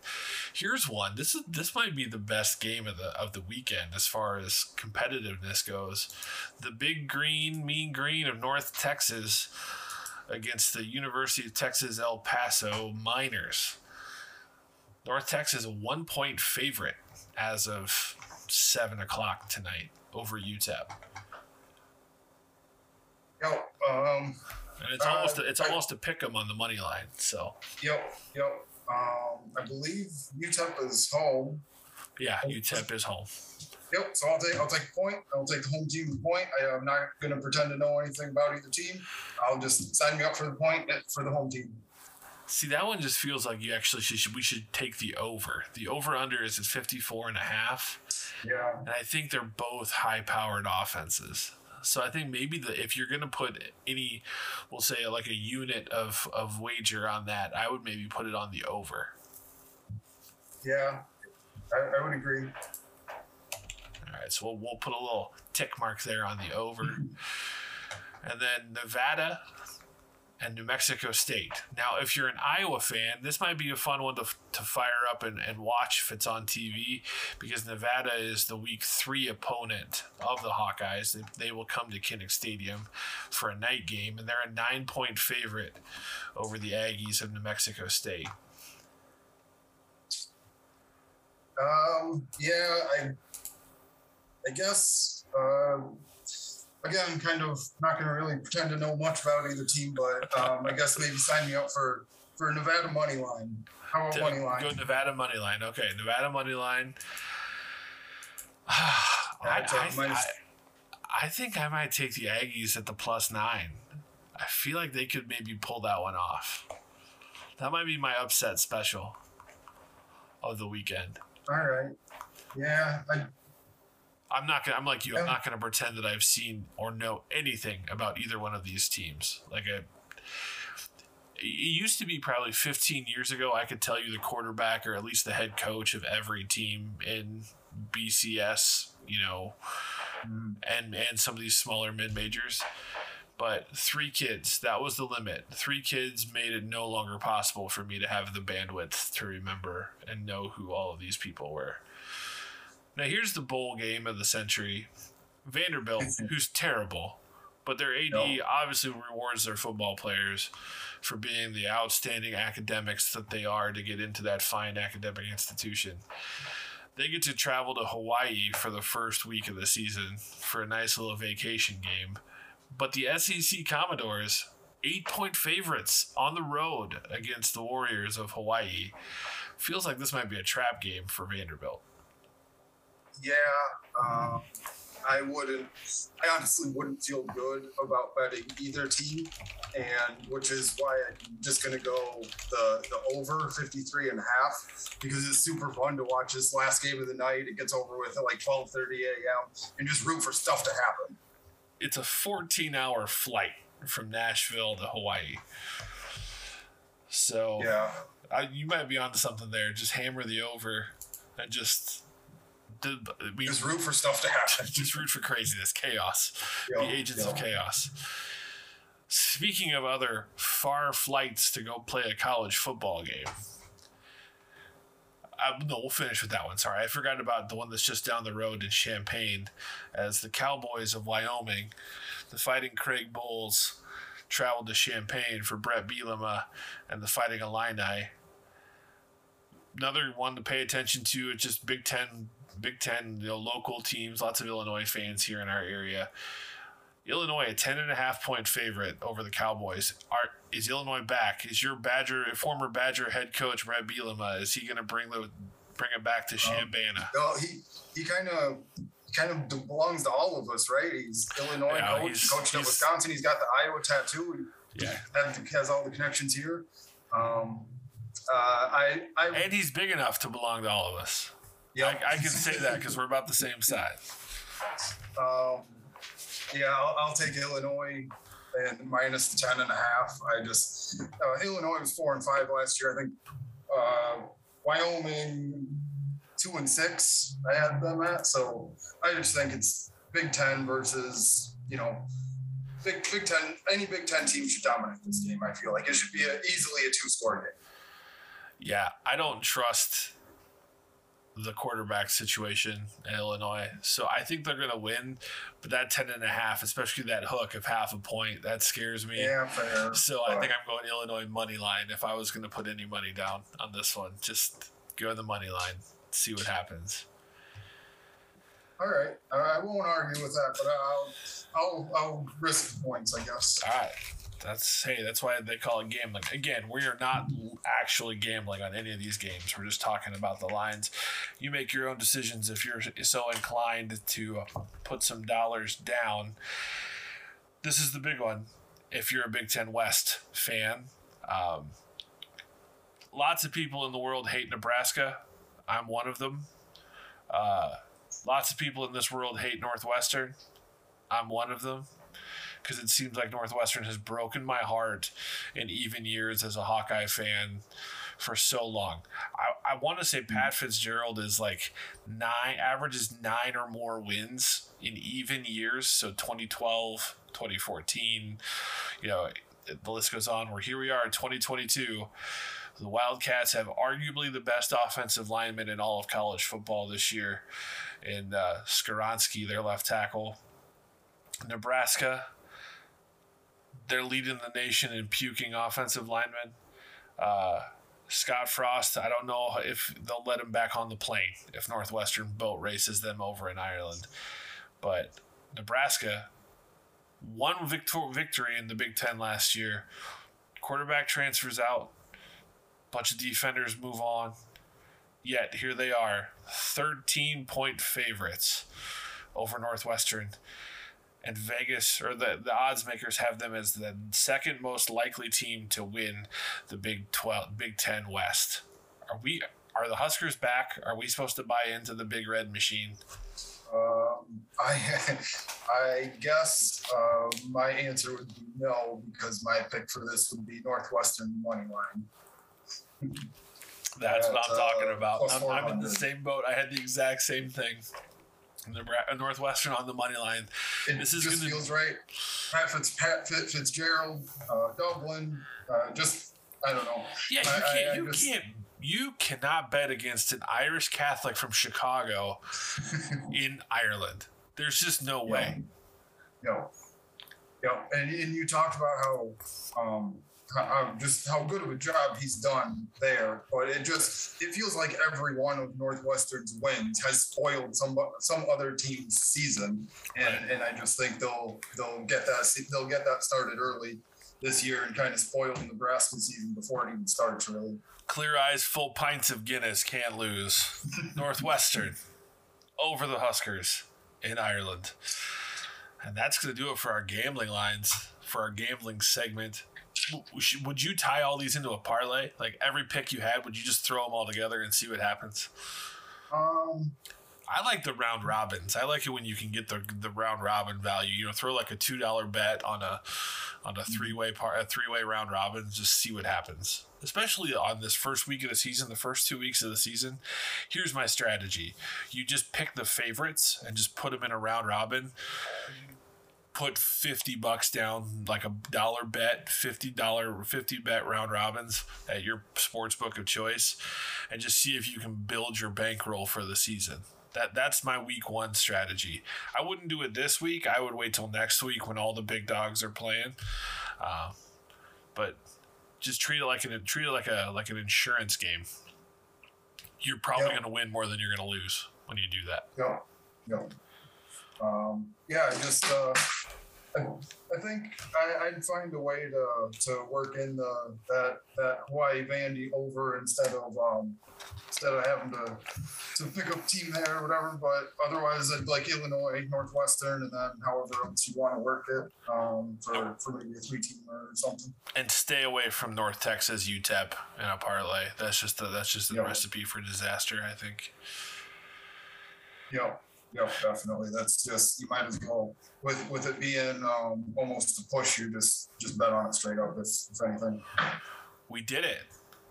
Here's one. This is this might be the best game of the of the weekend as far as competitiveness goes. The Big Green, Mean Green of North Texas against the University of Texas El Paso Miners. North Texas a one point favorite as of seven o'clock tonight over UTEP. Yep. Um, and it's almost uh, a, it's I, almost a pick 'em on the money line. So. Yep. Yep. Um, I believe UTEP is home. Yeah, UTEP is home. Yep. So I'll take I'll take a point. I'll take the home team point. I, am not going to pretend to know anything about either team. I'll just sign me up for the point for the home team. See, that one just feels like you actually should, we should take the over. The over under is at 54 and a half. Yeah. And I think they're both high powered offenses. So I think maybe the if you're going to put any, we'll say like a unit of, of wager on that, I would maybe put it on the over. Yeah, I, I would agree. All right, so we'll, we'll put a little tick mark there on the over. and then Nevada and New Mexico State. Now, if you're an Iowa fan, this might be a fun one to, to fire up and, and watch if it's on TV because Nevada is the week three opponent of the Hawkeyes. They, they will come to Kinnick Stadium for a night game, and they're a nine point favorite over the Aggies of New Mexico State. Um, yeah, I I guess, uh, again, kind of not going to really pretend to know much about either team, but um, I guess maybe sign me up for for Nevada money line. How about money line? Go Nevada money line. Okay, Nevada money line. I, I, I, I think I might take the Aggies at the plus nine. I feel like they could maybe pull that one off. That might be my upset special. of the weekend. All right. Yeah, I, I'm not gonna. I'm like you. I'm not gonna pretend that I've seen or know anything about either one of these teams. Like I, it used to be probably 15 years ago. I could tell you the quarterback or at least the head coach of every team in BCS. You know, and and some of these smaller mid majors. But three kids, that was the limit. Three kids made it no longer possible for me to have the bandwidth to remember and know who all of these people were. Now here's the bowl game of the century. Vanderbilt, who's terrible, but their AD No. obviously rewards their football players for being the outstanding academics that they are to get into that fine academic institution. They get to travel to Hawaii for the first week of the season for a nice little vacation game. But the SEC Commodores, eight point favorites on the road against the Warriors of Hawaii, feels like this might be a trap game for Vanderbilt. Yeah. Um, I wouldn't. I honestly wouldn't feel good about betting either team, and which is why I'm just gonna go the the over 53 and a half because it's super fun to watch this last game of the night. It gets over with at like 12:30 a.m. and just root for stuff to happen. It's a 14 hour flight from Nashville to Hawaii. So Yeah. I, you might be onto something there. Just hammer the over and just. I mean, Just root for stuff to happen. just root for craziness, chaos, Yeah, the agents of chaos. Speaking of other far flights to go play a college football game, uh, no, we'll finish with that one. Sorry, I forgot about the one that's just down the road in Champaign, as the Cowboys of Wyoming, the Fighting Craig Bulls, traveled to Champaign for Bret Bielema and the Fighting Illini. Another one to pay attention to. It's just Big Ten, Big Ten, you know, local teams. Lots of Illinois fans here in our area. Illinois, a ten and a half point favorite over the Cowboys. Are is Illinois back? Is your Badger, former Badger head coach Bret Bielema, is he going to bring the bring it back to Champaign? No, he he kind of kind of belongs to all of us, right? He's Illinois Yeah, coach, he's- coached at Wisconsin. He's got the Iowa tattoo. yeah, He has, has all the connections here. Um, uh, I I and he's big enough to belong to all of us. Yeah, I, I can say that because we're about the same size. Um, yeah, I'll, I'll take Illinois and minus the 10 and a half. I just, uh, Illinois was four and five last year. I think uh, Wyoming two and six, I had them at. So I just think it's Big Ten versus, you know, Big, Big Ten, any Big Ten team should dominate this game. I feel like it should be a, easily a two score game. Yeah, I don't trust the quarterback situation in Illinois. So I think they're going to win, but that 10 and a half, especially that hook of half a point, that scares me. Yeah, fair. So I think I'm going Illinois money line if I was going to put any money down on this one. Just go the money line, see what happens. All right. Uh, I won't argue with that, but I'll, I'll, I'll risk the points, I guess. All right. That's hey, that's why they call it gambling. Again, we are not actually gambling on any of these games. We're just talking about the lines. You make your own decisions if you're so inclined to put some dollars down. This is the big one. If you're a Big Ten West fan, um, lots of people in the world hate Nebraska. I'm one of them. Uh, lots of people in this world hate Northwestern. I'm one of them because it seems like Northwestern has broken my heart in even years as a Hawkeye fan for so long. I, I want to say Pat Fitzgerald is like nine, averages nine or more wins in even years. So 2012, 2014, you know, the list goes on. Where here we are in 2022. The Wildcats have arguably the best offensive lineman in all of college football this year, in uh, Skoronski, their left tackle. Nebraska, they're leading the nation in puking offensive linemen. Uh, Scott Frost, I don't know if they'll let him back on the plane if Northwestern boat races them over in Ireland. But Nebraska, one victor- victory in the Big Ten last year. Quarterback transfers out, bunch of defenders move on. Yet here they are, 13 point favorites over Northwestern and Vegas or the, the odds makers have them as the second most likely team to win the Big 12 Big 10 West. Are we Are the Huskers back? Are we supposed to buy into the big red machine? Um, I, I guess uh, my answer would be no because my pick for this would be Northwestern money line. That's what I'm At, talking uh, about. I'm, I'm in the same boat. I had the exact same thing. Northwestern on the money line. It This is just gonna- feels right. Pat, Fitz, Pat Fitz, Fitzgerald, uh, Dublin, uh, just I don't know. Yeah, you I- I- can't. I you just- can't. You cannot bet against an Irish Catholic from Chicago in Ireland. There's just no way. No. know, and, and you talked about how, um, how just how good of a job he's done there, but it just it feels like every one of Northwestern's wins has spoiled some some other team's season, and and I just think they'll they'll get that they'll get that started early this year and kind of spoil the Nebraska season before it even starts really. Clear eyes, full pints of Guinness, can't lose. Northwestern over the Huskers in Ireland. And that's going to do it for our gambling lines, for our gambling segment. Would you tie all these into a parlay? Like every pick you had, would you just throw them all together and see what happens? Um, I like the round robins. I like it when you can get the the round robin value. You know, throw like a two dollar bet on a on a three way par a three way round robin. Just see what happens. Especially on this first week of the season, the first two weeks of the season. Here's my strategy: you just pick the favorites and just put them in a round robin. Put fifty bucks down, like a dollar bet, fifty dollar, fifty bet round robins at your sports book of choice, and just see if you can build your bankroll for the season. That that's my week one strategy. I wouldn't do it this week. I would wait till next week when all the big dogs are playing. Uh, but just treat it like an treat it like a like an insurance game. You're probably Yeah. going to win more than you're going to lose when you do that. No, no. Um, yeah, just uh, I, I think I, I'd find a way to to work in the that that Hawaii Vandy over instead of um instead of having to to pick up team there or whatever. But otherwise, I'd like Illinois, Northwestern, and then however else you want to work it um, for for maybe a three team or something. And stay away from North Texas UTEP in a parlay. That's just a, that's just a Yeah. recipe for disaster. I think. Yeah, yeah, definitely. That's just you might as well with with it being um, almost a push. You just just bet on it straight up. If, if anything. We did it.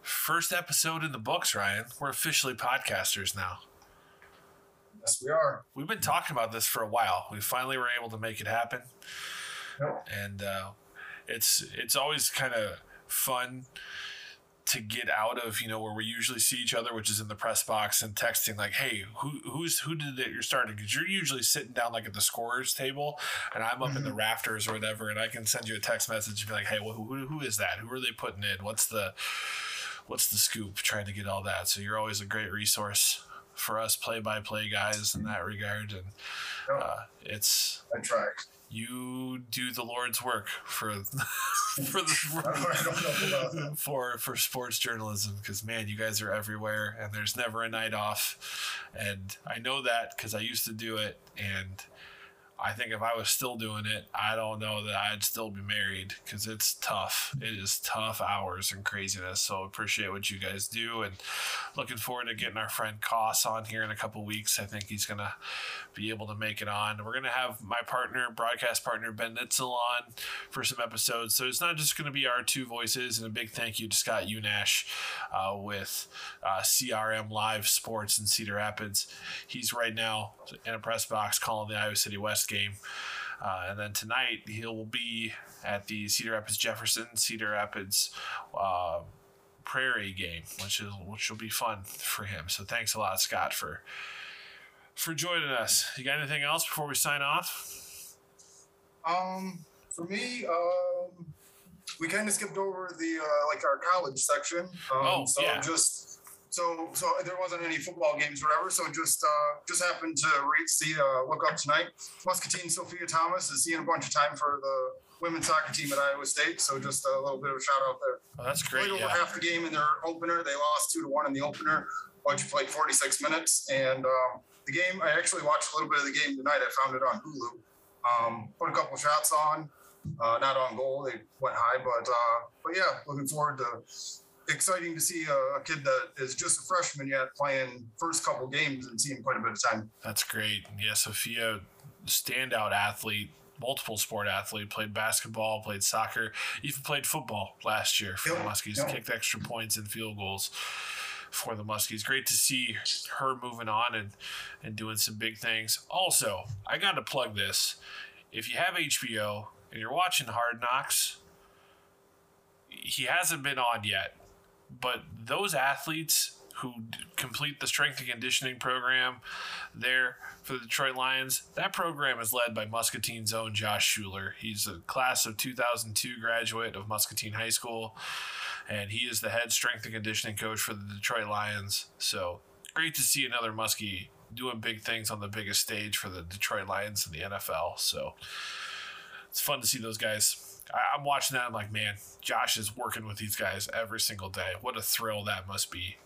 First episode in the books, Ryan. We're officially podcasters now. Yes, we are. We've been talking about this for a while. We finally were able to make it happen, Yep. and uh, it's it's always kind of fun to get out of you know where we usually see each other, which is in the press box and texting like, "Hey, who who's who did it? You're starting because you're usually sitting down like at the scorers table, and I'm up in the rafters or whatever, and I can send you a text message and be like, "Hey, well, who who is that? Who are they putting in? What's the what's the scoop?" Trying to get all that. So you're always a great resource for us play-by-play guys in that regard, and uh, it's I try. You do the Lord's work for for I don't, I don't know about the for for sports journalism because man, you guys are everywhere and there's never a night off, and I know that because I used to do it and. I think if I was still doing it, I don't know that I'd still be married because it's tough. It is tough hours and craziness. So appreciate what you guys do and looking forward to getting our friend Koss on here in a couple weeks. I think he's gonna be able to make it on. We're gonna have my partner, broadcast partner Ben Nitzel on for some episodes. So it's not just gonna be our two voices. And a big thank you to Scott Unash uh, with uh, CRM Live Sports in Cedar Rapids. He's right now in a press box calling the Iowa City West game. Uh, and then tonight he will be at the Cedar Rapids Jefferson Cedar Rapids uh, Prairie game, which is which will be fun for him. So thanks a lot, Scott, for for joining us. You got anything else before we sign off? Um, for me, um, we kind of skipped over the uh, like our college section. Um, Oh, so yeah. just so so there wasn't any football games or whatever. So just uh, just happened to read see uh, look up tonight. Muscatine Sophia Thomas is seeing a bunch of time for the women's soccer team at Iowa State. So just a little bit of a shout out there. Oh, that's great. Played over Yeah. half the game in their opener. They lost two to one in the opener. Bunch played 46 minutes, and um, the game. I actually watched a little bit of the game tonight. I found it on Hulu. Um, put a couple shots on, uh, not on goal. They went high, but uh, but yeah, looking forward to exciting to see a, a, kid that is just a freshman yet playing first couple games and seeing quite a bit of time. That's great. Yeah, Sophia, standout athlete, multiple sport athlete, played basketball, played soccer, even played football last year for yep. the Muskies, yep. kicked extra points and field goals for the Muskies. Great to see her moving on and, and doing some big things. Also, I got to plug this. If you have HBO and you're watching Hard Knocks, he hasn't been on yet, but those athletes who complete the strength and conditioning program there for the Detroit Lions. That program is led by Muscatine's own Josh Schuler. He's a class of 2002 graduate of Muscatine High School and he is the head strength and conditioning coach for the Detroit Lions. So great to see another Muskie doing big things on the biggest stage for the Detroit Lions in the NFL. So it's fun to see those guys. I, am watching that. I'm like, man, Josh is working with these guys every single day. What a thrill that must be.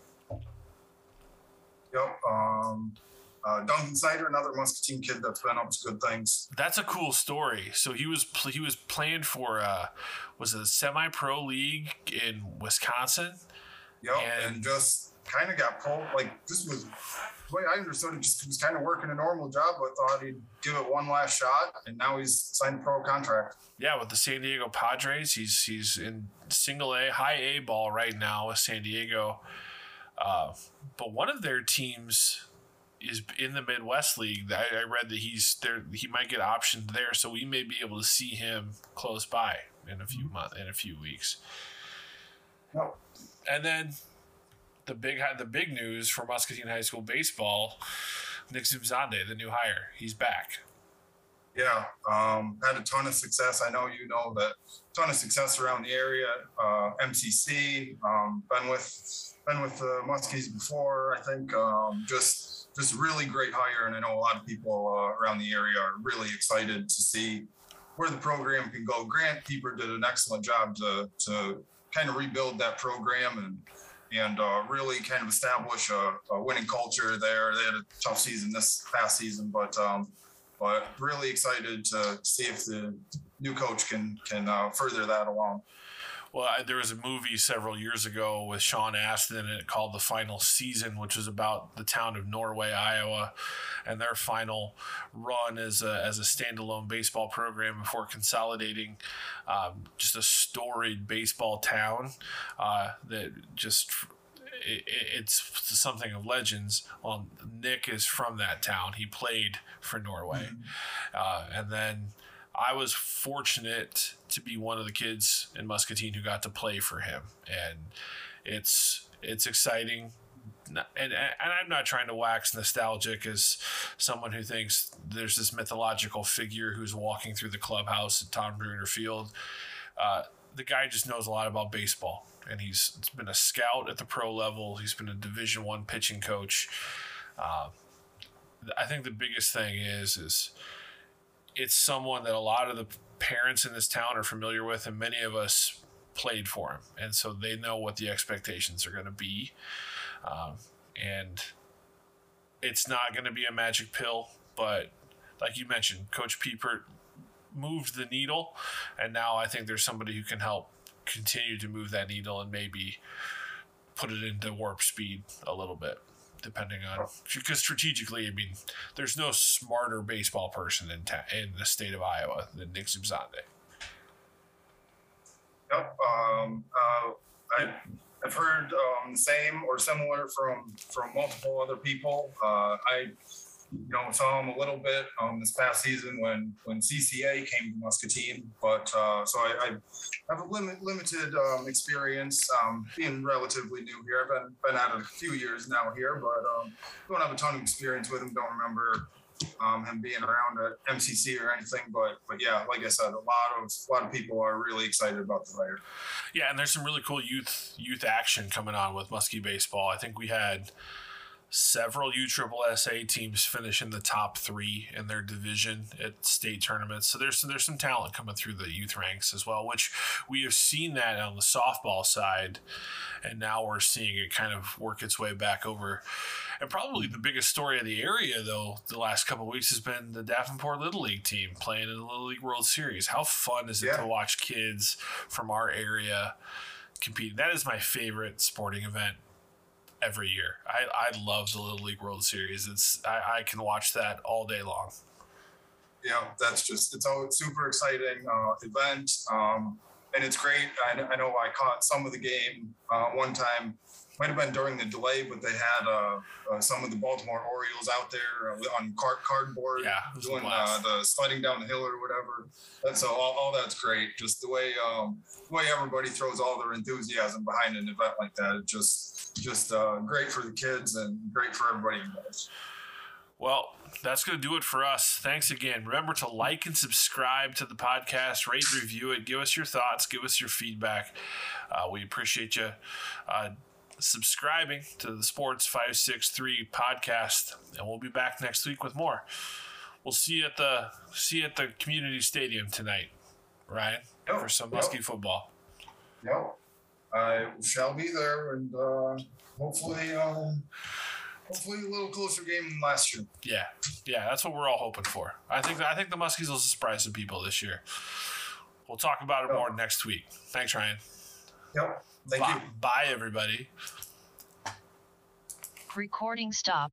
Yep. Um, uh, Duncan Snyder, another Muscatine kid that's been up to good things. That's a cool story. So he was he was playing for uh, was a semi pro league in Wisconsin. Yep, and, and just kind of got pulled. Like this was the way I understood it. Just was kind of working a normal job, but thought he'd give it one last shot, and now he's signed a pro contract. Yeah, with the San Diego Padres, he's he's in single A, high A ball right now with San Diego. Uh, but one of their teams is in the Midwest League. I, I read that he's there. He might get optioned there, so we may be able to see him close by in a few months, in a few weeks. No. And then the big the big news for Muscatine High School baseball, Nick Zubzande, the new hire, he's back. Yeah, um, had a ton of success. I know you know that ton of success around the area. Uh, MCC, um, been with been with the Muskies before. I think um, just just really great hire. And I know a lot of people uh, around the area are really excited to see where the program can go. Grant Keeper did an excellent job to, to kind of rebuild that program and and uh, really kind of establish a, a, winning culture there. They had a tough season this past season, but um, but really excited to see if the new coach can can uh, further that along. Well, I, there was a movie several years ago with Sean Astin in it called The Final Season, which was about the town of Norway, Iowa, and their final run as a, as a standalone baseball program before consolidating. Um, just a storied baseball town uh, that just it's something of legends. Well, Nick is from that town. He played for Norway, mm-hmm. uh, and then I was fortunate to be one of the kids in Muscatine who got to play for him, and it's it's exciting. And, and I'm not trying to wax nostalgic as someone who thinks there's this mythological figure who's walking through the clubhouse at Tom Bruner Field. Uh, the guy just knows a lot about baseball, and he's been a scout at the pro level. He's been a Division One pitching coach. Uh, I think the biggest thing is is it's someone that a lot of the parents in this town are familiar with, and many of us played for him, and so they know what the expectations are going to be. Um, and it's not going to be a magic pill, but like you mentioned, Coach Piepert moved the needle, and now I think there's somebody who can help continue to move that needle and maybe put it into warp speed a little bit depending on because strategically, I mean, there's no smarter baseball person in ta- in the state of Iowa than Nick Zubzande. Yep, um, uh, I, have heard um, the same or similar from from multiple other people. Uh, I you know, saw him a little bit um, this past season when when CCA came to Muscatine. But uh, so I, I, have a limit, limited um, experience um, being relatively new here. I've been been it a few years now here, but um, don't have a ton of experience with him. Don't remember um, him being around at MCC or anything. But but yeah, like I said, a lot of a lot of people are really excited about the hire. Yeah, and there's some really cool youth youth action coming on with Muskie baseball. I think we had several USSSA teams finish in the top three in their division at state tournaments. So there's there's some talent coming through the youth ranks as well, which we have seen that on the softball side, and now we're seeing it kind of work its way back over. And probably the biggest story of the area, though, the last couple weeks has been the Davenport Little League team playing in the Little League World Series. How fun is it yeah. to watch kids from our area? competing. That is my favorite sporting event every year. I, I love the Little League World Series. It's I, I can watch that all day long. Yeah, that's just it's all super exciting uh, event, um, and it's great. I, I, know I caught some of the game uh, one time. Might have been during the delay, but they had uh, uh some of the Baltimore Orioles out there uh, on card, cardboard yeah, doing uh, the sliding down the hill or whatever. And so all, all that's great. Just the way um, the way everybody throws all their enthusiasm behind an event like that. It just just great for the kids and great for everybody involved. Well, that's going to do it for us. Thanks again. Remember to like and subscribe to the podcast, rate, review it, give us your thoughts, give us your feedback. Uh, we appreciate you uh, subscribing to the Sports 563 podcast, and we'll be back next week with more. We'll see you at the see you at the community stadium tonight, Ryan, yep, for some Muskie yep. football. Yep, I shall be there, and uh, hopefully. Um hopefully a little closer game than last year. Yeah, yeah, that's what we're all hoping for. I think I think the Muskies will surprise some people this year. We'll talk about it yep. more next week. Thanks, Ryan. Yep. Thank Bye. you. Bye, everybody. Recording stop.